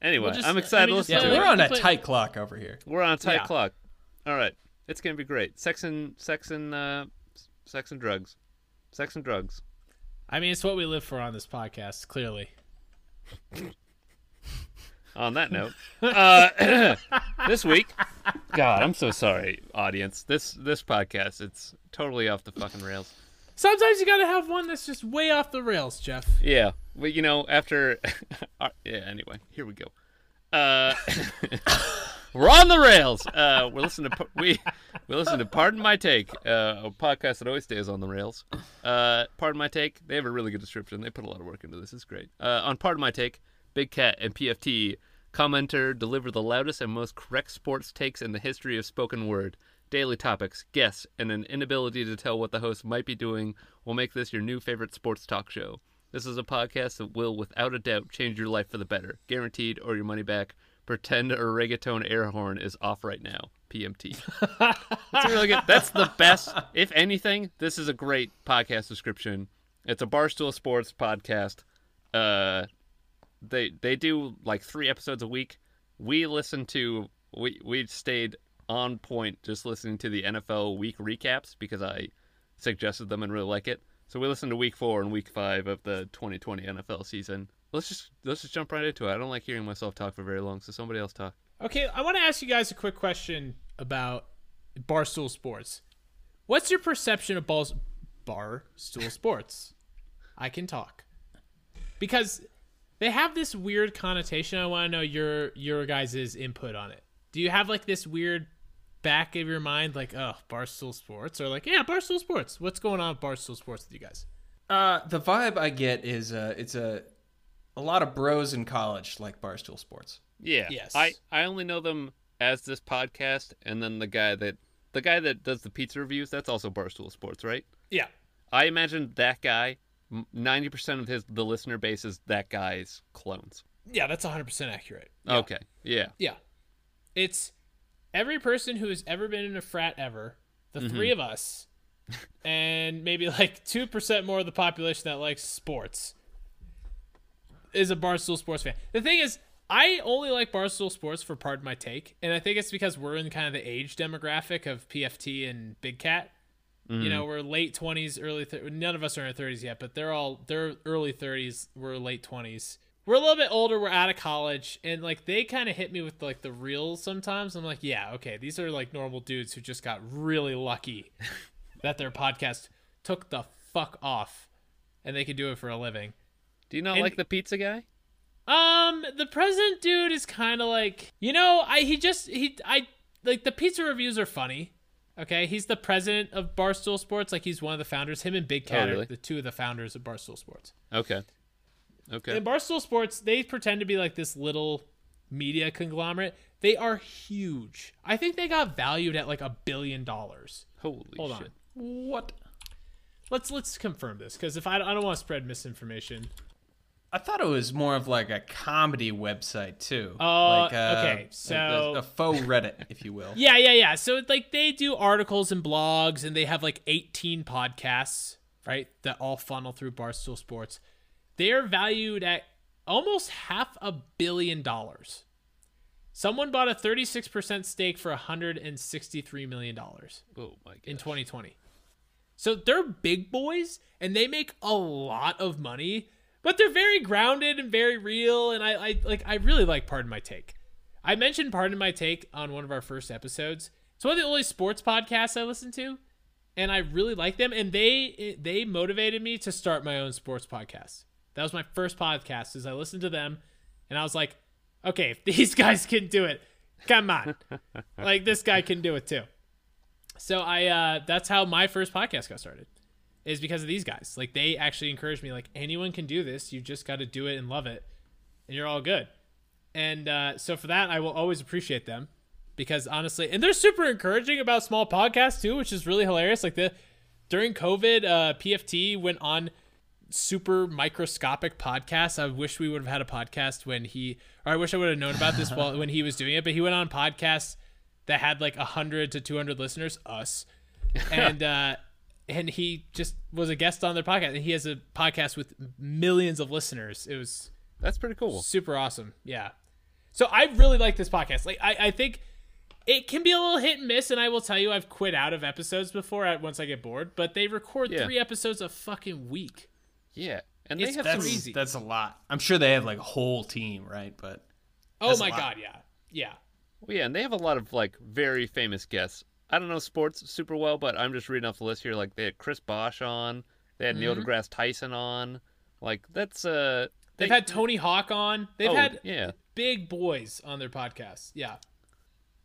Anyway, just- I'm I excited mean, to listen Yeah, play- to we're it. on a tight clock over here. We're on a tight Yeah. clock. All right, it's gonna be great. Sex and sex and uh, sex and drugs, sex and drugs. I mean, it's what we live for on this podcast, clearly. On that note, uh, this week, God, I'm so sorry, audience. This this podcast, it's totally off the fucking rails. Sometimes you gotta have one that's just way off the rails, Jeff. Yeah, but you know, after uh, yeah. Anyway, here we go. Uh, we're on the rails. Uh, we're listening to we we listen to Pardon My Take, uh, a podcast that always stays on the rails. Uh, Pardon My Take. They have a really good description. They put a lot of work into this. It's great. Uh, on Pardon My Take, Big Cat and PFT commenter deliver the loudest and most correct sports takes in the history of spoken word. Daily topics, guests, and an inability to tell what the host might be doing will make this your new favorite sports talk show. This is a podcast that will, without a doubt, change your life for the better. Guaranteed or your money back. Pretend a reggaeton air horn is off right now. PMT. That's really good. That's the best. If anything, this is a great podcast description. It's a Barstool Sports podcast. Uh, they they do like three episodes a week. We listen to we we stayed on point just listening to the NFL week recaps because I suggested them and really like it. So we listened to week four and week five of the 2020 NFL season. Let's just let's just jump right into it. I don't like hearing myself talk for very long, so somebody else talk. Okay, I want to ask you guys a quick question about Barstool Sports. What's your perception of balls, Barstool Sports? I can talk because they have this weird connotation. I want to know your your guys' input on it. Do you have like this weird back of your mind, like oh Barstool Sports, or like yeah Barstool Sports? What's going on with Barstool Sports with you guys? Uh, the vibe I get is uh, it's a a lot of bros in college like Barstool Sports. Yeah. Yes. I I only know them as this podcast, and then the guy that the guy that does the pizza reviews. That's also Barstool Sports, right? Yeah, I imagine that guy. Ninety percent of his the listener base is that guy's clones. yeah, that's 100 percent accurate. Okay. Yeah. Yeah. It's every person who has ever been in a frat ever, the Mm-hmm. three of us, and maybe like 2% more of the population that likes sports is a Barstool Sports fan. The thing is, I only like Barstool Sports for Pardon My Take, and I think it's because we're in kind of the age demographic of PFT and Big Cat. You know, we're late 20s, early thir- none of us are in our 30s yet, but they're all they're early 30s, we're late 20s. We're a little bit older, we're out of college, and like they kind of hit me with like the real. sometimes. I'm like, yeah, okay, these are like normal dudes who just got really lucky that their podcast took the fuck off and they could do it for a living. Do you not And- like the pizza guy? Um, the president dude is kind of like, you know, I he just he I like the pizza reviews are funny. Okay, he's the president of Barstool Sports. Like he's one of the founders. Him and Big Cat Oh, really? are the two of the founders of Barstool Sports. Okay. Okay. And Barstool Sports, they pretend to be like this little media conglomerate. They are huge. I think they got valued at like a billion dollars. Holy Hold shit. on. What? Let's let's confirm this because if I, I don't want to spread misinformation. I thought it was more of like a comedy website too. Uh, like, okay, a- so- a, a faux Reddit, if you will. Yeah, yeah, yeah. So like they do articles and blogs, and they have like 18 podcasts, right? That all funnel through Barstool Sports. They are valued at almost half a billion dollars. Someone bought a 36% stake for 163 million dollars Oh my god. in 2020. So they're big boys and they make a lot of money. But they're very grounded and very real. And I, I like, I really like Pardon My Take. I mentioned Pardon My Take on one of our first episodes. It's one of the only sports podcasts I listen to, and I really like them. And they they motivated me to start my own sports podcast. That was my first podcast. Is I listened to them, and I was like, okay, if these guys can do it, come on, like this guy can do it too. So I uh, that's how my first podcast got started is because of these guys. Like they actually encouraged me like anyone can do this. You just got to do it and love it and you're all good. And uh, so for that I will always appreciate them because honestly, and they're super encouraging about small podcasts too, which is really hilarious. Like the during COVID, uh, PFT went on super microscopic podcasts. I wish we would have had a podcast when he, or I wish I would have known about this while when he was doing it. But he went on podcasts that had like hundred to two hundred listeners, us, and uh, and he just was a guest on their podcast. And he has a podcast with millions of listeners. It was That's pretty cool. super awesome. Yeah. So I really like this podcast. Like I, I think it can be a little hit and miss, and I will tell you I've quit out of episodes before at once I get bored, but they record Yeah. three episodes a fucking week. Yeah, and It's they have That's some. crazy. that's a lot. I'm sure they have like a whole team, right? But Oh my god, yeah. Yeah. Well, yeah, and they have a lot of like very famous guests. I don't know sports super well, but I'm just reading off the list here. Like they had Chris Bosh on, they had Neil Mm-hmm. deGrasse Tyson on. Like that's uh, They've had Tony Hawk on. They've oh, had yeah. big boys on their podcasts. Yeah.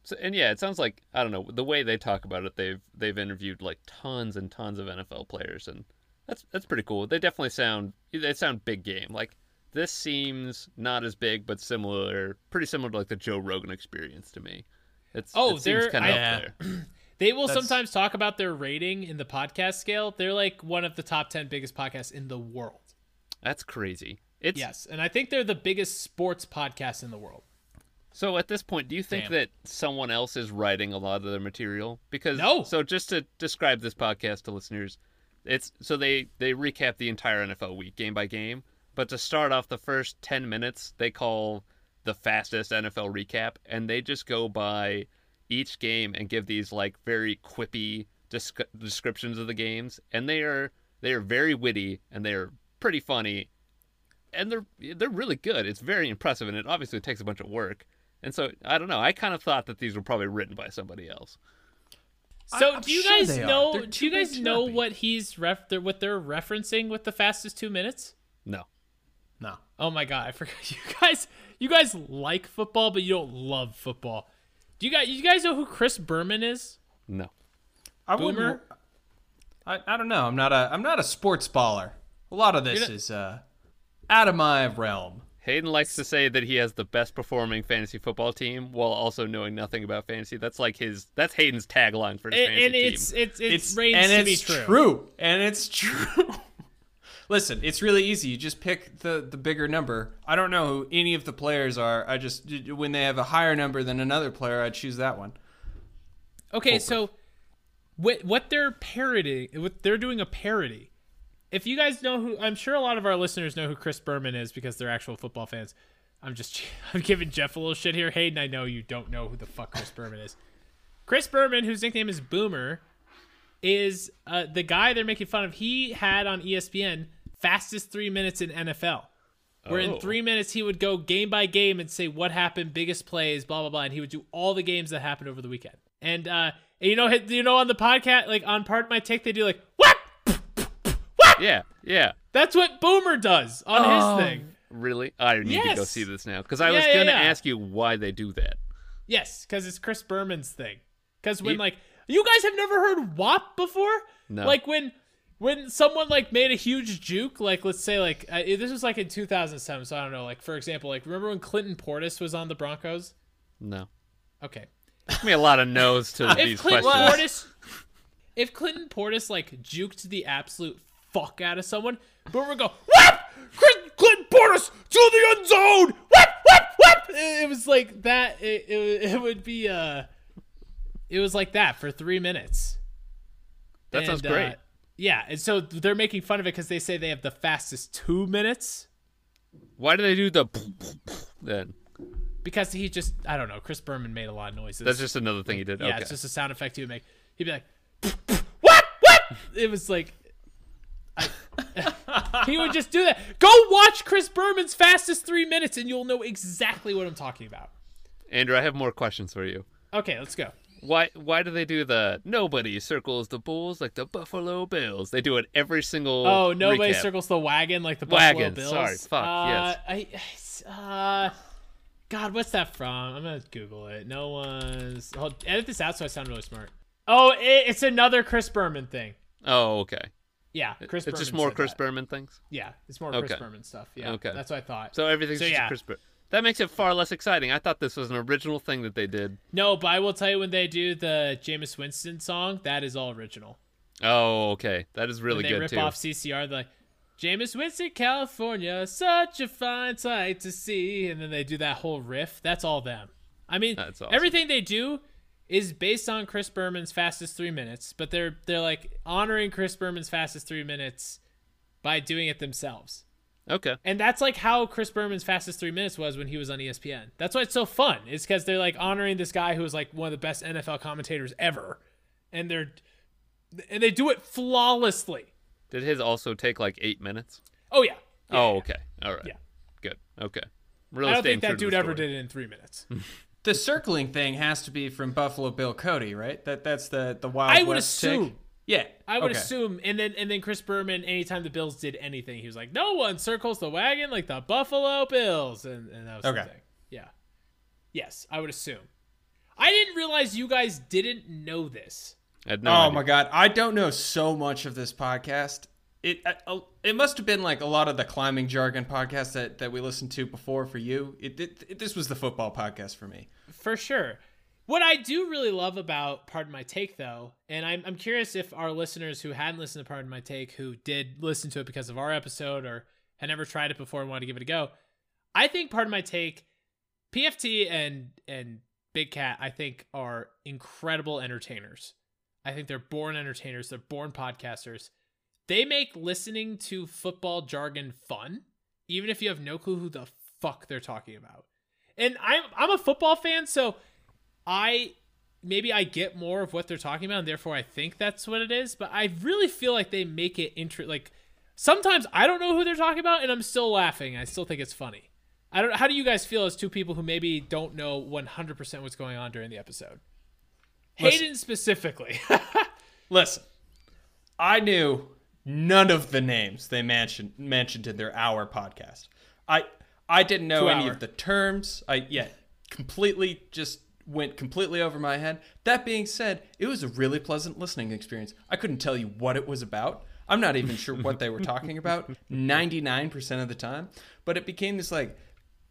So, and yeah, it sounds like I don't know the way they talk about it. They've they've interviewed like tons and tons of NFL players, and that's that's pretty cool. They definitely sound they sound big game. Like this seems not as big, but similar, pretty similar to like the Joe Rogan experience to me. It's Oh, it they're- kind of I- up there. They will That's- sometimes talk about their rating in the podcast scale. They're like one of the top 10 biggest podcasts in the world. That's crazy. It's Yes. And I think they're the biggest sports podcast in the world. So at this point, do you think Damn. that someone else is writing a lot of their material? Because No. So just to describe this podcast to listeners, it's so they they recap the entire NFL week game by game, but to start off the first 10 minutes, they call the fastest NFL recap and they just go by each game and give these like very quippy descri- descriptions of the games and they are they are very witty and they are pretty funny and they're they're really good. It's very impressive, and it obviously takes a bunch of work. And so I don't know. I kind of thought that these were probably written by somebody else. So I'm do you sure guys know do you guys know not what he's ref they're, what they're referencing with the fastest 2 minutes? No, no. Oh my god, I forgot you guys you guys like football but you don't love football. Do you guys you guys know who Chris Berman is? no. I Boomer? I, I don't know. I'm not a I'm not a sports baller. A lot of this not- is uh, out of my realm. Hayden likes to say that he has the best performing fantasy football team while also knowing nothing about fantasy. That's like his. That's Hayden's tagline for his And, fantasy and team. it's it's it's, It's and to it's be true. and it's true. Listen, it's really easy. You just pick the the bigger number. I don't know who any of the players are. I just when they have a higher number than another player, I choose that one. Okay, so what what they're parodying, what they're doing a parody. If you guys know who, I'm sure a lot of our listeners know who Chris Berman is because they're actual football fans. I'm just I'm giving Jeff a little shit here. Hayden, I know you don't know who the fuck Chris Berman is. Chris Berman, whose nickname is Boomer, is uh, the guy they're making fun of. He had on ESPN fastest three minutes in NFL. Where in Oh. three minutes he would go game by game and say what happened, biggest plays, blah blah blah, and he would do all the games that happened over the weekend. And uh, and you know, you know, on the podcast, like on Pardon My Take, they do like what? what? yeah, yeah. That's what Boomer does on Oh. his thing. Really, I need to go see this now because I was Yeah, yeah, gonna yeah. ask you why they do that. Yes, because it's Chris Berman's thing. Because when Ye- like you guys have never heard WAP before, No. like when when someone like made a huge juke, like let's say like uh, this was like in 2007, so I don't know. Like for example, like remember when Clinton Portis was on the Broncos? No, Okay, give me a lot of no's to if these Clinton questions. Portis, if Clinton Portis like juked the absolute fuck out of someone, Boomer would go? Chris, Clinton Portis to the end zone. What? It, it was like that. It, it, it would be uh, it was like that for three minutes. That sounds great. uh, yeah, and so they're making fun of it because they say they have the fastest two minutes Why do they do the then? because he just I don't know. Chris Berman made a lot of noises. That's just another thing he did. yeah, okay. it's just a sound effect he would make. He'd be like, "What? What?" It was like, I, he would just do that. Go watch Chris Berman's fastest three minutes, and you'll know exactly what I'm talking about. Andrew, I have more questions for you. Okay, let's go. Why why do they do the nobody circles the bulls like the Buffalo Bills? They do it every single Oh, nobody recap. circles the wagon like the Buffalo Wagon, Bills. sorry, fuck, uh, yes. I, uh, God, what's that from? I'm gonna Google it. No one's. Hold, edit this out so I sound really smart. Oh, it, it's another Chris Berman thing. Oh, okay. Yeah, Chris. it's just more Chris that. Berman things. Yeah, it's more Chris Berman stuff. Yeah, Okay. that's what I thought. So everything's So, just yeah. Chris Berman. That makes it far less exciting. I thought this was an original thing that they did. No, but I will tell you when they do the Jameis Winston song, that is all original. Oh, okay. That is really when they good rip too. off CCR, they're like, Jameis Winston, California, such a fine sight to see. And then they do that whole riff. That's all them. I mean, awesome. everything they do is based on Chris Berman's fastest three minutes, but they're they're like honoring Chris Berman's fastest three minutes by doing it themselves. Okay. And that's like how Chris Berman's fastest three minutes was when he was on ESPN. That's why it's so fun. It's because they're like honoring this guy who was like one of the best NFL commentators ever, and they're and they do it flawlessly. Did his also take like eight minutes? Oh yeah. Yeah, oh, yeah. okay. All right. Yeah. Good. Okay. Really I don't think that dude ever did it in three minutes. The circling thing has to be from Buffalo Bill Cody, right? That that's the the Wild I would West take? assume. Yeah, I would okay. assume, and then and then Chris Berman, anytime the Bills did anything, he was like, "No one circles the wagon like the Buffalo Bills," and, and that was Okay. the thing. Yeah. Yes, I would assume. I didn't realize you guys didn't know this. No oh idea. my god, I don't know so much of this podcast. It uh, it must have been like a lot of the climbing jargon podcasts that, that we listened to before for you. It, it, it this was the football podcast for me. For sure. What I do really love about Pardon My Take, though, and I'm, I'm curious if our listeners who hadn't listened to Pardon My Take, who did listen to it because of our episode or had never tried it before and wanted to give it a go, I think Pardon My Take, PFT and and Big Cat, I think are incredible entertainers. I think they're born entertainers. They're born podcasters. They make listening to football jargon fun, even if you have no clue who the fuck they're talking about. And I'm I'm a football fan, so I maybe I get more of what they're talking about, and therefore I think that's what it is. But I really feel like they make it inter like sometimes I don't know who they're talking about, and I'm still laughing. I still think it's funny. I don't. How do you guys feel as two people who maybe don't know 100 percent what's going on during the episode? Listen. Hayden specifically. Listen, I knew none of the names they mentioned mentioned in their hour podcast. I I didn't know Two any hour. of the terms. I yeah, completely just went completely over my head. That being said, it was a really pleasant listening experience. I couldn't tell you what it was about. I'm not even sure what they were talking about 99% of the time, but it became this like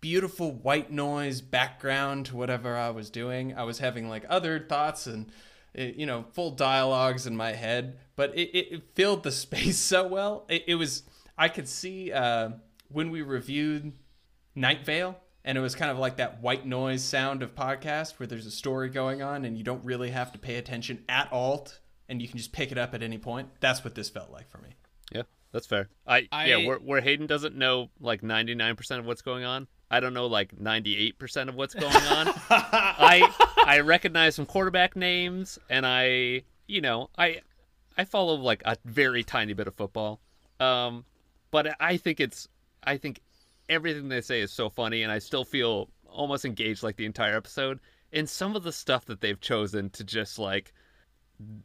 beautiful white noise background to whatever I was doing. I was having like other thoughts and uh, you know full dialogues in my head, but it, it, it filled the space so well. It, it was I could see uh, when we reviewed Night Vale, and it was kind of like that white noise sound of podcast where there's a story going on and you don't really have to pay attention at all, t- and you can just pick it up at any point. That's what this felt like for me. Yeah, that's fair. I, I- yeah, where, where Hayden doesn't know like 99% of what's going on, I don't know like 98% of what's going on. I I recognize some quarterback names and I, you know, I I follow like a very tiny bit of football. Um but I think it's I think everything they say is so funny and I still feel almost engaged like the entire episode. And some of the stuff that they've chosen to just like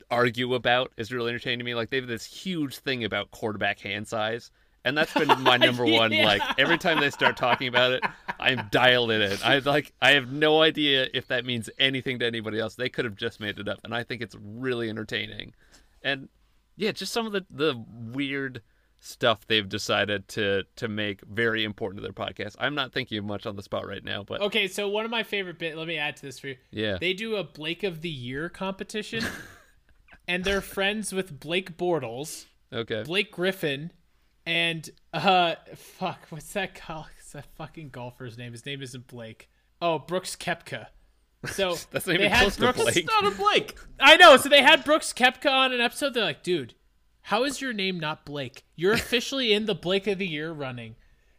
argue about is really entertaining to me. Like they have this huge thing about quarterback hand size. And that's been my number one. Like every time they start talking about it, I'm dialed in it. I like I have no idea if that means anything to anybody else. They could have just made it up, and I think it's really entertaining. And yeah, just some of the the weird stuff they've decided to to make very important to their podcast. I'm not thinking of much on the spot right now, but okay, so one of my favorite bit. Let me add to this for you. yeah, They do a Blake of the Year competition, and they're friends with Blake Bortles, okay. Blake Griffin, and uh, fuck, what's that called? What's that fucking golfer's name? His name isn't Blake. Oh, Brooks Koepka. So That's not they even had close to Brooks. Blake. Not a Blake. I know. So they had Brooks Koepka on an episode. They're like, dude, how is your name not Blake? You're officially in the Blake of the Year running.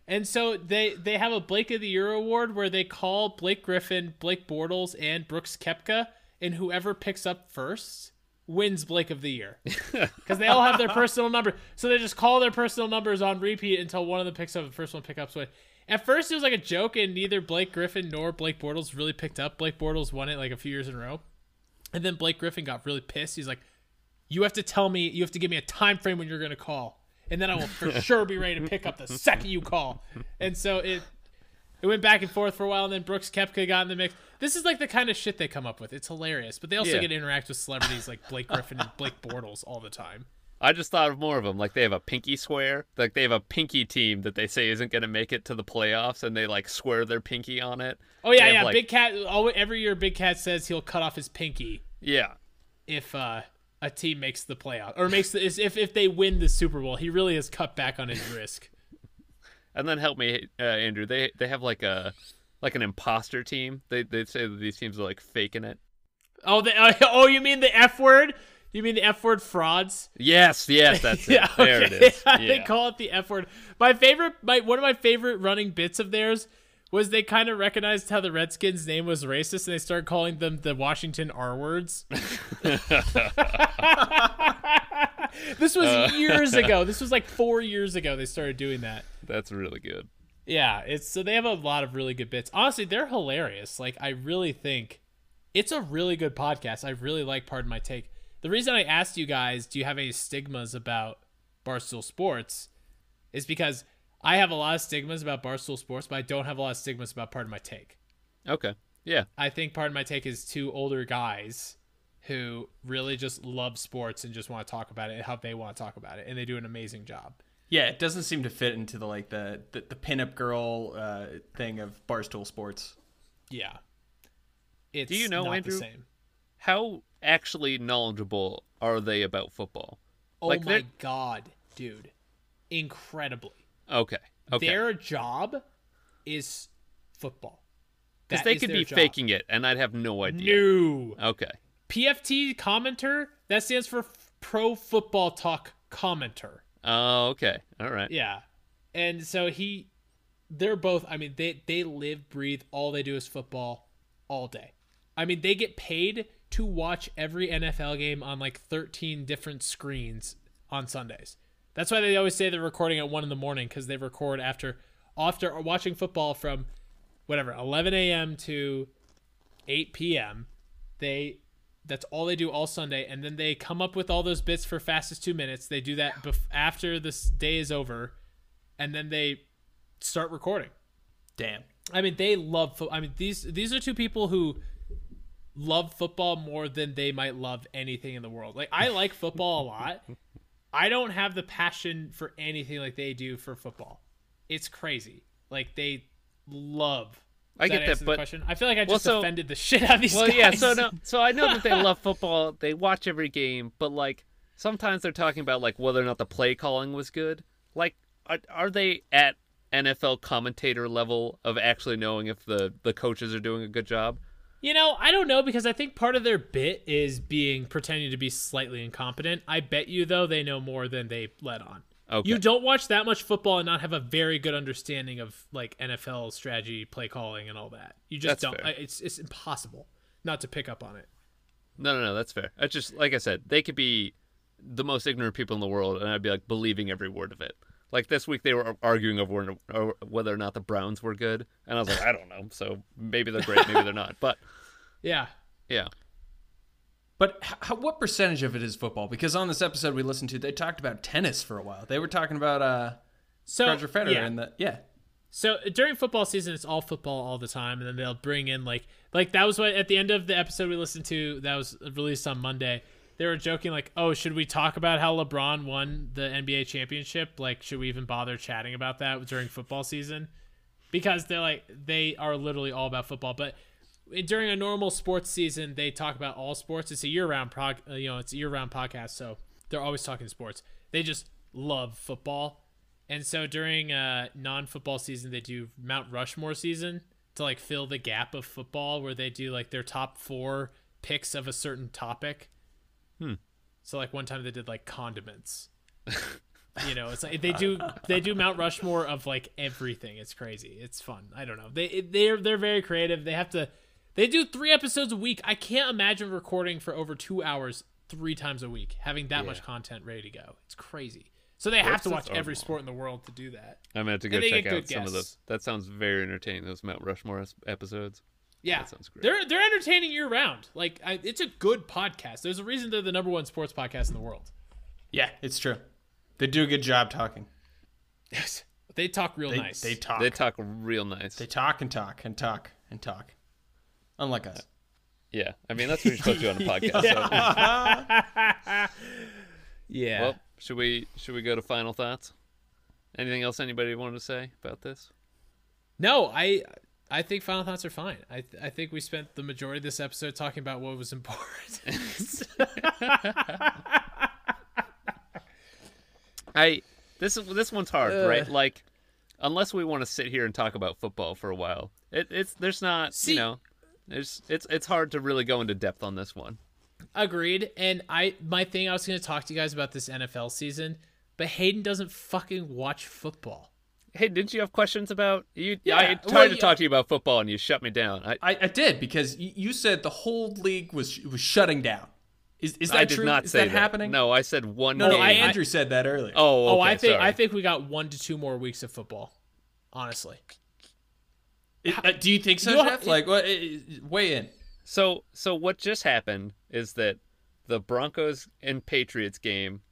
And so they they have a Blake of the Year award where they call Blake Griffin, Blake Bortles, and Brooks Koepka, and whoever picks up first wins Blake of the Year because they all have their personal number. So they just call their personal numbers on repeat until one of them picks up. The first one picks up. So at first it was like a joke, and neither Blake Griffin nor Blake Bortles really picked up. Blake Bortles won it like a few years in a row, and then Blake Griffin got really pissed. He's like, "You have to tell me. You have to give me a time frame when you're going to call, and then I will for sure be ready to pick up the second you call." And so it it went back and forth for a while, and then Brooks Koepka got in the mix. This is like the kind of shit they come up with. It's hilarious, but they also Yeah. get to interact with celebrities like Blake Griffin and Blake Bortles all the time. I just thought of more of them. Like they have a pinky swear. Like they have a pinky team that they say isn't going to make it to the playoffs, and they like swear their pinky on it. Oh yeah, yeah. like- Big Cat. Always, every year, Big Cat says he'll cut off his pinky Yeah, if uh, a team makes the playoff or makes the, if if they win the Super Bowl. He really has cut back on his risk. and then help me, uh, Andrew. They they have like a like an imposter team. They they say that these teams are like faking it. Oh, the, uh, oh, you mean the F word? You mean the F word frauds? Yes, yes, that's it. Yeah, There it is. they call it the F word. My favorite, my one of my favorite running bits of theirs was they kind of recognized how the Redskins' name was racist, and they started calling them the Washington R words. this was Uh. years ago. This was like four years ago. They started doing that. That's really good. Yeah, it's so they have a lot of really good bits. Honestly, they're hilarious. Like I really think it's a really good podcast. I really like Pardon My Take. The reason I asked you guys, do you have any stigmas about Barstool Sports, is because I have a lot of stigmas about Barstool Sports, but I don't have a lot of stigmas about Pardon My Take. Okay. Yeah. I think Pardon My Take is two older guys who really just love sports and just want to talk about it and how they want to talk about it, and they do an amazing job. Yeah, it doesn't seem to fit into the like the the, the pinup girl uh, thing of Barstool Sports. Yeah. It's Do you know, not Andrew? the same. How actually knowledgeable are they about football? Oh Like, my they're- god, dude. Incredibly. Okay. Okay. Their job is football. Because they could be job. faking it, and I'd have no idea. No. Okay. PFT commenter, that stands for Pro Football Talk Commenter. Oh, okay. All right. Yeah. And so he they're both I mean they they live, breathe, all they do is football all day. I mean they get paid to watch every NFL game on like 13 different screens on Sundays. That's why they always say they're recording at 1 in the morning cuz they record after after watching football from whatever 11 a.m. to 8 p.m. They that's all they do all Sunday, and then they come up with all those bits for fastest two minutes. They do that bef- after this day is over, and then they start recording. Damn. I mean, they love. Fo- I mean, these these are two people who love football more than they might love anything in the world. Like I like football a lot. I don't have the passion for anything like they do for football. It's crazy. Like they love. I get that, but- question? I feel like I Well, just so- offended the shit out of these guys. Well, guys. yeah. So no. So I know that they love football. They watch every game, but like sometimes they're talking about like whether or not the play calling was good. Like, are, are they at NFL commentator level of actually knowing if the the coaches are doing a good job? You know, I don't know because I think part of their bit is being pretending to be slightly incompetent. I bet you though they know more than they let on. Okay. You don't watch that much football and not have a very good understanding of like NFL strategy, play calling, and all that. You just That's don't. fair. It's it's impossible not to pick up on it. No, no, no. That's fair. It's just like I said, they could be the most ignorant people in the world, and I'd be like believing every word of it. Like this week, they were arguing over over whether or not the Browns were good, and I was like, I don't know. So maybe they're great, maybe they're not. But Yeah. yeah, But h- how, what percentage of it is football? Because on this episode we listened to, they talked about tennis for a while. They were talking about uh, So Roger Federer yeah. and the yeah. So during football season, it's all football all the time, and then they'll bring in like like that was what at the end of the episode we listened to that was released on Monday. They were joking like, "Oh, should we talk about how LeBron won the NBA championship? Like, should we even bother chatting about that during football season?" Because they're like they are literally all about football, but during a normal sports season, they talk about all sports. It's a year-round prog, uh, you know, it's a year-round podcast, so they're always talking sports. They just love football, and so during uh, non-football season, they do Mount Rushmore season to like fill the gap of football, where they do like their top four picks of a certain topic. Hmm. So like one time they did like condiments. you know, it's like they do they do Mount Rushmore of like everything. It's crazy. It's fun. I don't know. They they're they're very creative. They have to they do three episodes a week. I can't imagine recording for over two hours three times a week, having that much content ready to go. It's crazy. So they have to watch every sport in the world to do that. I'm gonna have to go check out some of those. That sounds very entertaining. Those Mount Rushmore episodes. Yeah, That sounds great. they're they're entertaining year round. Like I, it's a good podcast. There's a reason they're the number one sports podcast in the world. Yeah, it's true. They do a good job talking. Yes, they talk real They, nice. they talk. They talk real nice. They talk and talk and talk and talk. Unlike us. yeah, I mean that's what you're supposed to do on a podcast. so- yeah. Well, should we should we go to final thoughts? Anything else anybody wanted to say about this? No, I I think final thoughts are fine. I I think we spent the majority of this episode talking about what was important. I this this one's hard, right? Like unless we want to sit here and talk about football for a while, it, it's there's not See- you know there's it's it's hard to really go into depth on this one. Agreed. And I my thing I was going to talk to you guys about this NFL season, but Hayden doesn't fucking watch football. Hey, didn't you have questions about you? Yeah, I tried well, to yeah. talk to you about football and you shut me down. I, I, I did because you said the whole league was was shutting down. Is is that I did true? not is say that, happening? No, I said one. no, no. I, Andrew said that earlier. Oh, oh, I think sorry. I think we got 1 to 2 more weeks of football. Honestly. It- uh, do you think so, You Jeff? it- Like, what? uh, Weigh in. So so what just happened is that the Broncos and Patriots game,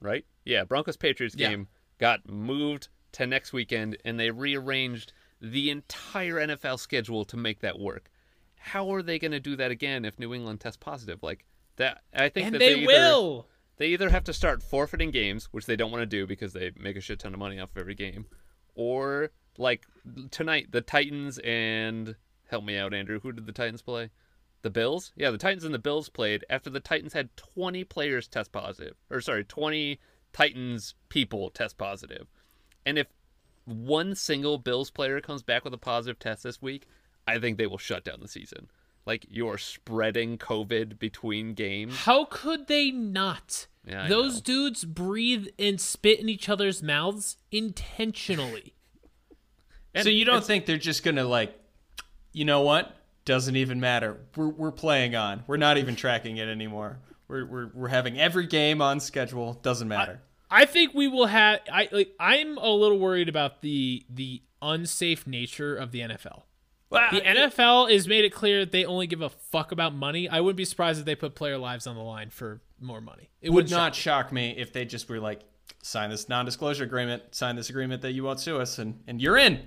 right? Yeah, Broncos Patriots Yeah. game got moved to next weekend and they rearranged the entire NFL schedule to make that work. How are they going to do that again if New England tests positive? Like that I think And that they, either, will. They either have to start forfeiting games, which they don't want to do because they make a shit ton of money off of every game, or like tonight the Titans and help me out Andrew, who did the Titans play? The Bills? Yeah, the Titans and the Bills played after the Titans had 20 players test positive. Or sorry, 20 Titans people test positive. And if one single Bills player comes back with a positive test this week, I think they will shut down the season. Like you're spreading COVID between games. How could they not? Yeah, Those know. dudes breathe and spit in each other's mouths intentionally. so you don't think they're just gonna like, you know what? Doesn't even matter. We're we're playing on. We're not even tracking it anymore. We're we're we're having every game on schedule. Doesn't matter. I think we will have. I like. I'm a little worried about the the unsafe nature of the NFL. Well, The NFL has made it clear that they only give a fuck about money. I wouldn't be surprised if they put player lives on the line for more money. It would would not shock me if they just were like, sign this non-disclosure agreement, sign this agreement that you won't sue us, and and you're in.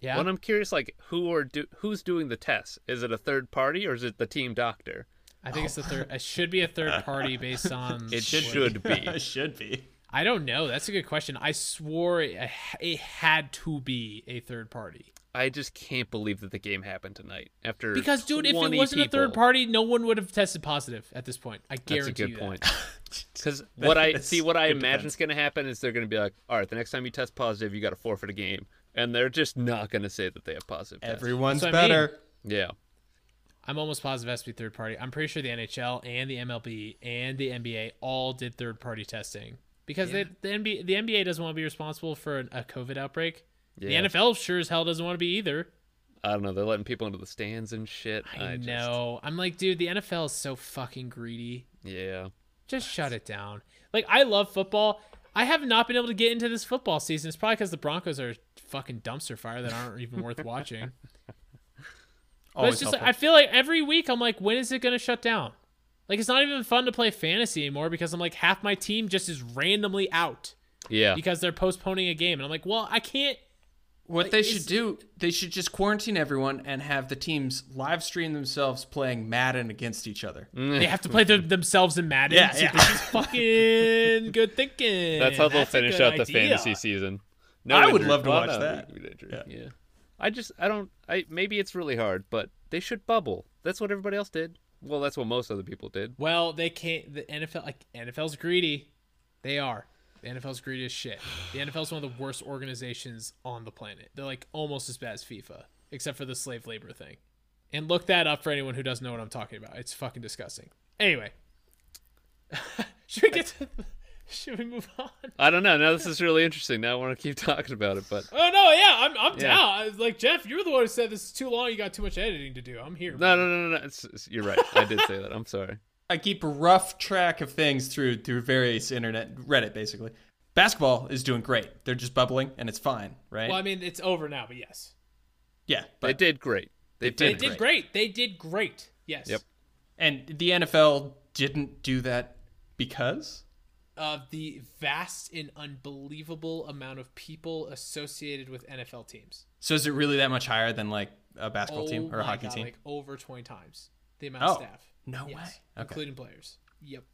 Yeah. Well, I'm curious, like who are do- who's doing the tests? Is it a third party or is it the team doctor? I think it's the oh. third. It should be a third party based on. It what- should be. It should be. I don't know. That's a good question. I swore it, it had to be a third party. I just can't believe that the game happened tonight after Because, dude, if it wasn't a third party, no one would have tested positive at this point. I guarantee. That's a good you point. Because what I see, what I imagine is going to happen is they're going to be like, all right, the next time you test positive, you got to forfeit a game, and they're just not going to say that they have positive. tests. Everyone's That's what I mean. better. yeah, I'm almost positive it has to be third party. I'm pretty sure the NHL and the MLB and the NBA all did third party testing because they, the NBA the NBA doesn't want to be responsible for a COVID outbreak. Yeah. The NFL sure as hell doesn't want to be either. I don't know. They're letting people into the stands and shit. I, just- know. I'm like, dude, the NFL is so fucking greedy. yeah, Just shut it down. Like, I love football. I have not been able to get into this football season. It's probably because the Broncos are fucking dumpster fire that aren't even worth watching. But it's just like, helpful. I feel like every week I'm like, when is it gonna shut down? Like it's not even fun to play fantasy anymore because I'm like half my team just is randomly out yeah. because they're postponing a game, and I'm like, well, I can't. What they should do, they should just quarantine everyone and have the teams live stream themselves playing Madden against each other. Mm. They have to play their, themselves in Madden. Yeah, See, yeah. This is fucking good thinking. That's how they'll a finish good out the fantasy season. I would love to well, watch no, that. we- we injury. Yeah. yeah. I just I don't I maybe it's really hard, but they should bubble. That's what everybody else did. Well, that's what most other people did. Well, they can't. The NFL, like NFL's greedy. They are. The NFL's greedy as shit. The NFL's one of the worst organizations on the planet. They're like almost as bad as FIFA, except for the slave labor thing. And look that up for anyone who doesn't know what I'm talking about. It's fucking disgusting. Anyway, should we get to? Should we move on? I don't know. Now this is really interesting. Now I want to keep talking about it, but Oh no, yeah, I'm I'm Yeah. down. Like Jeff, you're the one who said this is too long. You got too much editing to do. I'm here. no, no, no, no. no. It's, it's- you're right. I did say that. I'm sorry. I keep rough track of things through through various internet Reddit basically. Basketball is doing great. They're just bubbling and it's fine, right? Well, I mean, it's over now, but yes. yeah, They did great. They, They did. did great. They did great. Yes. Yep. and the NFL didn't do that because Of the vast and unbelievable amount of people associated with NFL teams. so is it really that much higher than like a basketball team or a Oh my hockey God, team? Like over 20 times the amount Oh, of staff. no Yes, way. Okay. Including players. Yep.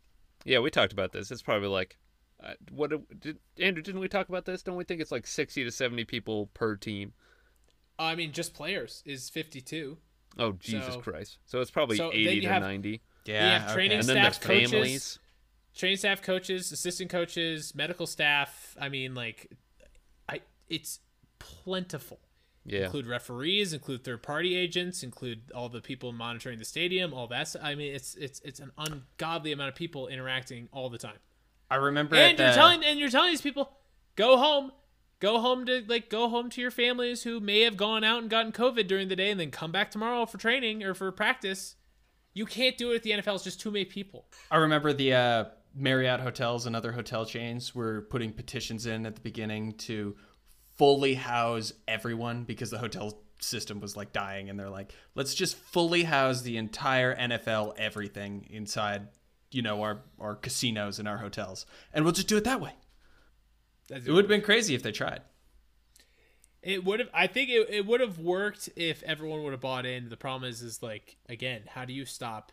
Yeah, we talked about this. It's probably like, uh, what did Andrew? Didn't we talk about this? Don't we think it's like sixty to seventy people per team? I mean, just players is 52. Oh Jesus So- Christ! So it's probably So eighty to have- ninety, Yeah, have training and okay. then there's staff, coaches, families. Training staff, coaches, assistant coaches, medical staff. I mean, like, I it's plentiful. Yeah, Include referees, include third party agents, include all the people monitoring the stadium, all that. I mean, it's it's it's an ungodly amount of people interacting all the time. I remember and you're the- telling and you're telling these people go home go home to like go home to your families who may have gone out and gotten covid during the day and then come back tomorrow for training or for practice you can't do it at the nfl it's just too many people I remember the uh, Marriott hotels and other hotel chains were putting petitions in at the beginning to fully house everyone because the hotel system was like dying, and they're like, let's just fully house the entire NFL everything inside, you know, our our casinos and our hotels, and we'll just do it that way. That's- It would have been crazy if they tried. it would have i think it, it would have worked if everyone would have bought in the problem is is like again how do you stop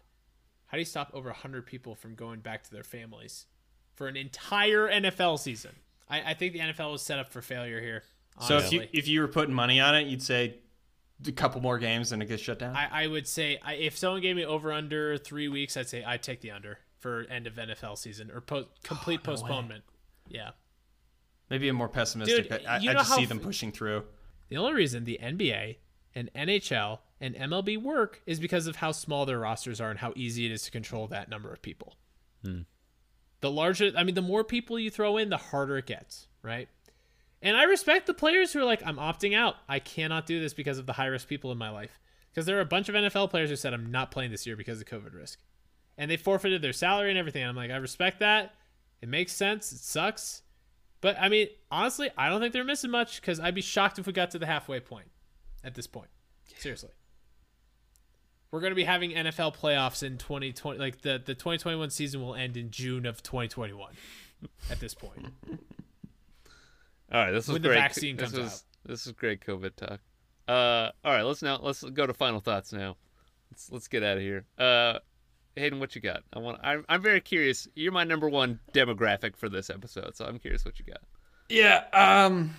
how do you stop over 100 people from going back to their families for an entire nfl season i, I think the nfl was set up for failure here So if you if you were putting money on it, you'd say a couple more games and it gets shut down. I, I would say I, if someone gave me over under three weeks, I'd say I'd take the under for end of NFL season or po- complete no way. postponement. Yeah. Maybe I'm more pessimistic. Dude, I, I just how see them pushing through. The only reason the NBA and NHL and MLB work is because of how small their rosters are and how easy it is to control that number of people. Hmm. The larger, I mean, the more people you throw in, the harder it gets, right? And I respect the players who are like, I'm opting out. I cannot do this because of the high risk people in my life. Because there are a bunch of NFL players who said, I'm not playing this year because of COVID risk. And they forfeited their salary and everything. I'm like, I respect that. It makes sense. It sucks. But I mean, honestly, I don't think they're missing much because I'd be shocked if we got to the halfway point at this point. Seriously. We're going to be having NFL playoffs in 2020. Like the, the 2021 season will end in June of 2021 at this point. All right, this was When the great. vaccine this comes was, out. This is great COVID talk. Uh, all right, let's now let's go to final thoughts now. Let's let's get out of here. Uh, Hayden, what you got? I want. I'm I'm very curious. You're my number one demographic for this episode, so I'm curious what you got. Yeah, um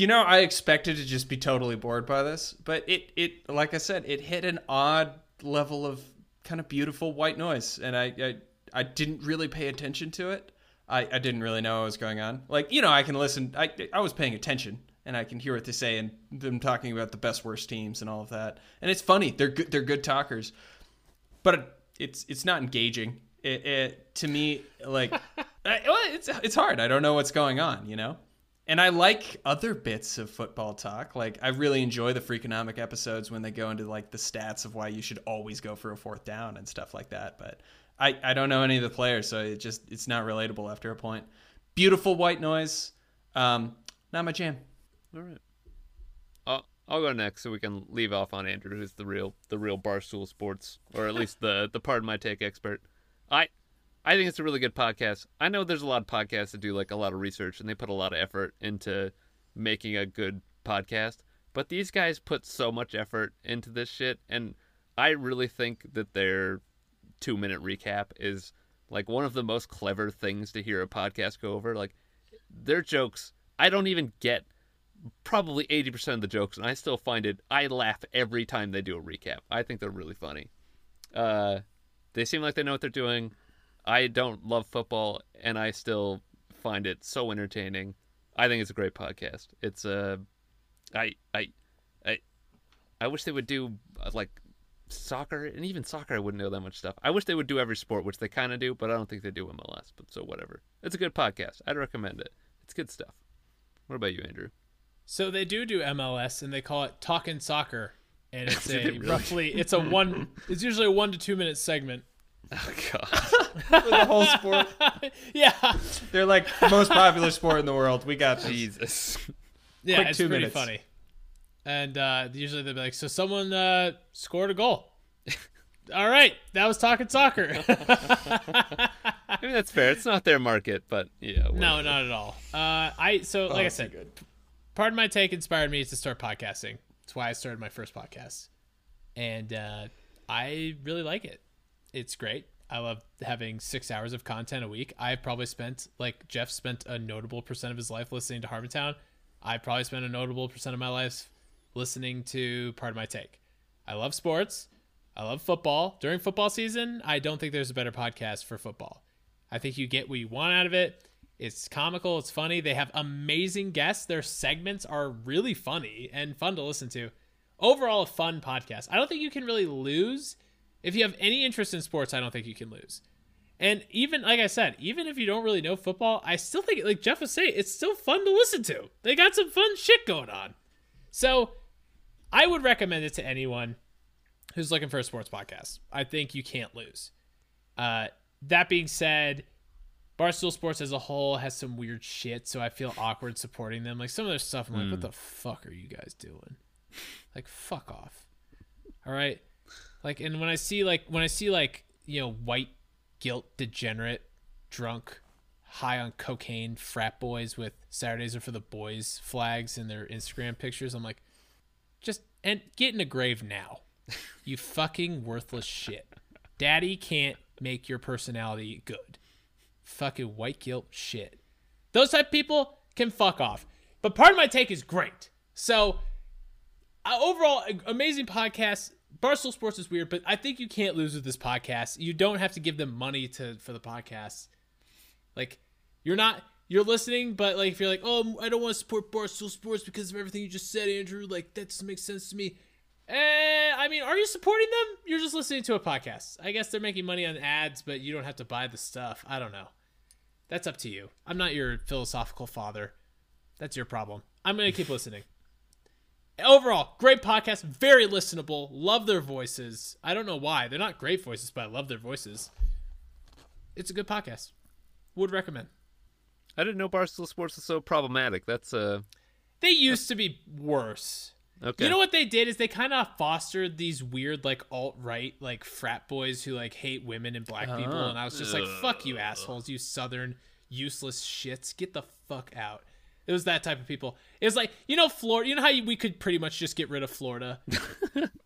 you know, I expected to just be totally bored by this, but it it like I said, it hit an odd level of kind of beautiful white noise and I I, I didn't really pay attention to it. I, I didn't really know what was going on. Like, you know, I can listen I I was paying attention and I can hear what they say and them talking about the best worst teams and all of that. And it's funny. They're good they're good talkers. But it's it's not engaging. It, it to me like I, well, it's it's hard. I don't know what's going on, you know. And I like other bits of football talk. Like I really enjoy the Freakonomic episodes when they go into like the stats of why you should always go for a fourth down and stuff like that. But I I don't know any of the players, so it just it's not relatable after a point. Beautiful white noise, um, not my jam. All right. I'll I'll go next so we can leave off on Andrew, who's the real the real barstool sports, or at least the the pardon my take expert. I I think it's a really good podcast. I know there's a lot of podcasts that do like a lot of research and they put a lot of effort into making a good podcast, but these guys put so much effort into this shit, and I really think that their two minute recap is like one of the most clever things to hear a podcast go over. Like their jokes, I don't even get probably 80% of the jokes and I still find it I laugh every time they do a recap. I think they're really funny. Uh they seem like they know what they're doing. I don't love football and I still find it so entertaining. I think it's a great podcast. It's uh I I I I wish they would do uh, like soccer and even soccer I wouldn't know that much stuff. I wish they would do every sport, which they kind of do, but I don't think they do MLS. But so whatever. It's a good podcast. I'd recommend it. It's good stuff. What about you, Andrew? So they do do MLS and they call it Talking Soccer. And it's a really? roughly, it's a one, it's usually a one to two minute segment. Oh god. for the whole sport. yeah, They're like the most popular sport in the world. We got this. Jesus. yeah, Quick it's two pretty minutes. funny. And uh, usually they'll be like, "So someone uh, scored a goal." All right, that was talking soccer. I mean that's fair. It's not their market, but yeah. no, not at all. Uh, I so like I said, good. Pardon My Take inspired me to start podcasting. That's why I started my first podcast, and uh, I really like it. It's great. I love having six hours of content a week. I've probably spent like Jeff spent a notable percent of his life listening to Harmontown. I probably spent a notable percent of my life listening to Pardon My Take. I love sports. I love football. During football season, I don't think there's a better podcast for football. I think you get what you want out of it. It's comical, it's funny. They have amazing guests. Their segments are really funny and fun to listen to. Overall, a fun podcast. I don't think you can really lose. If you have any interest in sports, I don't think you can lose. And even like I said, even if you don't really know football, I still think like Jeff was saying, it's still fun to listen to. They got some fun shit going on. So I would recommend it to anyone who's looking for a sports podcast. I think you can't lose. Uh, that being said, Barstool Sports as a whole has some weird shit, so I feel awkward supporting them. Like some of their stuff, I'm like, what the fuck are you guys doing? Like, fuck off. All right. Like, and when I see like when I see like you know white guilt degenerate, drunk, high on cocaine frat boys with Saturdays are for the boys flags in their Instagram pictures, I'm like, just and get in a grave now. You fucking worthless shit. Daddy can't make your personality good. Fucking white guilt shit. Those type of people can fuck off. But Pardon My Take is great. So uh, overall, amazing podcast. Barstool Sports is weird, but I think you can't lose with this podcast. You don't have to give them money to for the podcast. Like you're not you're listening, but like if you're like, oh, I don't want to support Barstool Sports because of everything you just said, Andrew. Like that doesn't make sense to me. Eh, I mean, are you supporting them? You're just listening to a podcast. I guess they're making money on ads, but you don't have to buy the stuff. I don't know. That's up to you. I'm not your philosophical father. That's your problem. I'm gonna keep listening. Overall, great podcast, very listenable. Love their voices. I don't know why they're not great voices, but I love their voices. It's a good podcast. Would recommend. I didn't know Barstool Sports was so problematic. That's uh They used to be worse. okay. You know what they did is they kind of fostered these weird like alt right like frat boys who like hate women and black people, and I was just like, "Fuck you, assholes! You southern useless shits! Get the fuck out!" It was that type of people. It was like you know Florida. You know how we could pretty much just get rid of Florida.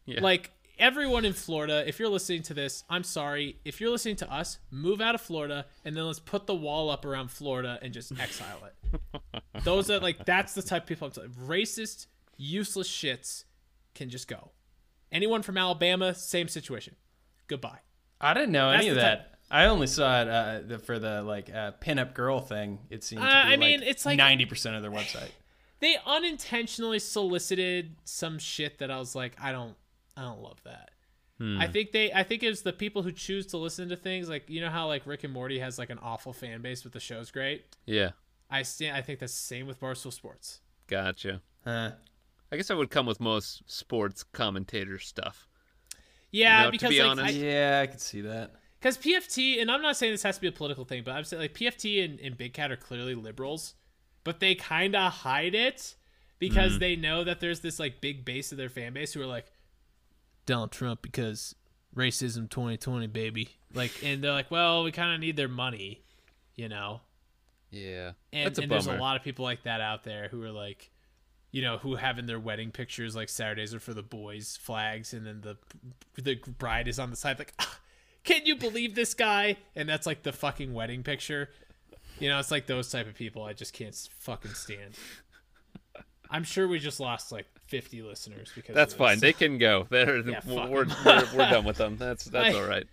Yeah. Like everyone in Florida, if you're listening to this, I'm sorry. If you're listening to us, move out of Florida and then let's put the wall up around Florida and just exile it. Those are like that's the type of people I'm talking. Racist, useless shits can just go. Anyone from Alabama, same situation. Goodbye. I didn't know That's any of that. type- I only saw it uh, the, for the like uh, pinup girl thing. It seemed to Uh, be I mean, it's like- ninety percent of their website. They unintentionally solicited some shit that I was like, I don't, I don't love that. I think they, I think it was the people who choose to listen to things like you know how like Rick and Morty has like an awful fan base, but the show's great. Yeah. I stand. I think that's the same with Barstool Sports. Gotcha. Huh. I guess that would come with most sports commentator stuff. Yeah, know, to because be like, honest- I- Yeah, I could see that. Because PFT, and I'm not saying this has to be a political thing, but I'm saying like PFT and, and Big Cat are clearly liberals, but they kind of hide it because they know that there's this like big base of their fan base who are like Donald Trump because racism 2020 baby, like, and they're like, well, we kind of need their money, you know. Yeah. And, That's a and there's a lot of people like that out there who are like, you know, who have in their wedding pictures like Saturdays are for the boys flags, and then the the bride is on the side like, "Ah, can you believe this guy? And that's like the fucking wedding picture. You know, it's like those type of people I just can't fucking stand. I'm sure we just lost like 50 listeners because That's fine. They can go. They're, Yeah, we're, we're, we're done with them. That's that's I- all right.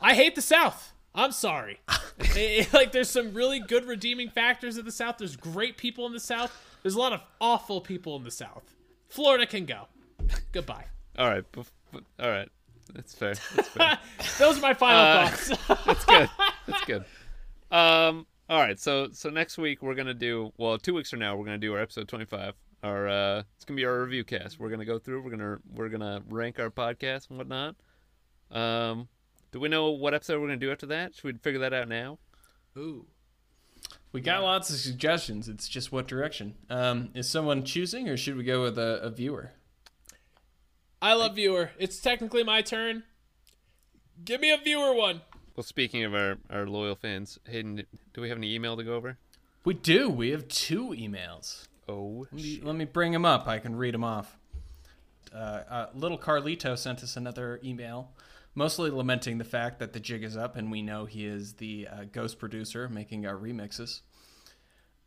I hate the South. I'm sorry. Eh, like, there's some really good redeeming factors of the South. There's great people in the South. There's a lot of awful people in the South. Florida can go. Goodbye. All right. All right. That's fair. That's fair. Those are my final Uh, thoughts. That's good. That's good. Um. All right. So so next week we're gonna do well. Two weeks from now we're gonna do our episode twenty five. Our uh, it's gonna be our review cast. We're gonna go through. We're gonna we're gonna rank our podcast and whatnot. Um, Do we know what episode we're gonna do after that? Should we figure that out now? Ooh. We got lots of suggestions. It's just what direction. Um, is someone choosing, or should we go with a, a viewer? I love viewer. It's technically my turn. Give me a viewer one. Well, speaking of our, our loyal fans, Hayden, do we have any email to go over? We do. We have two emails. Oh, Let me, let me bring them up. I can read them off. Uh, uh, little Carlito sent us another email, mostly lamenting the fact that the jig is up, and we know he is the uh, ghost producer making our remixes.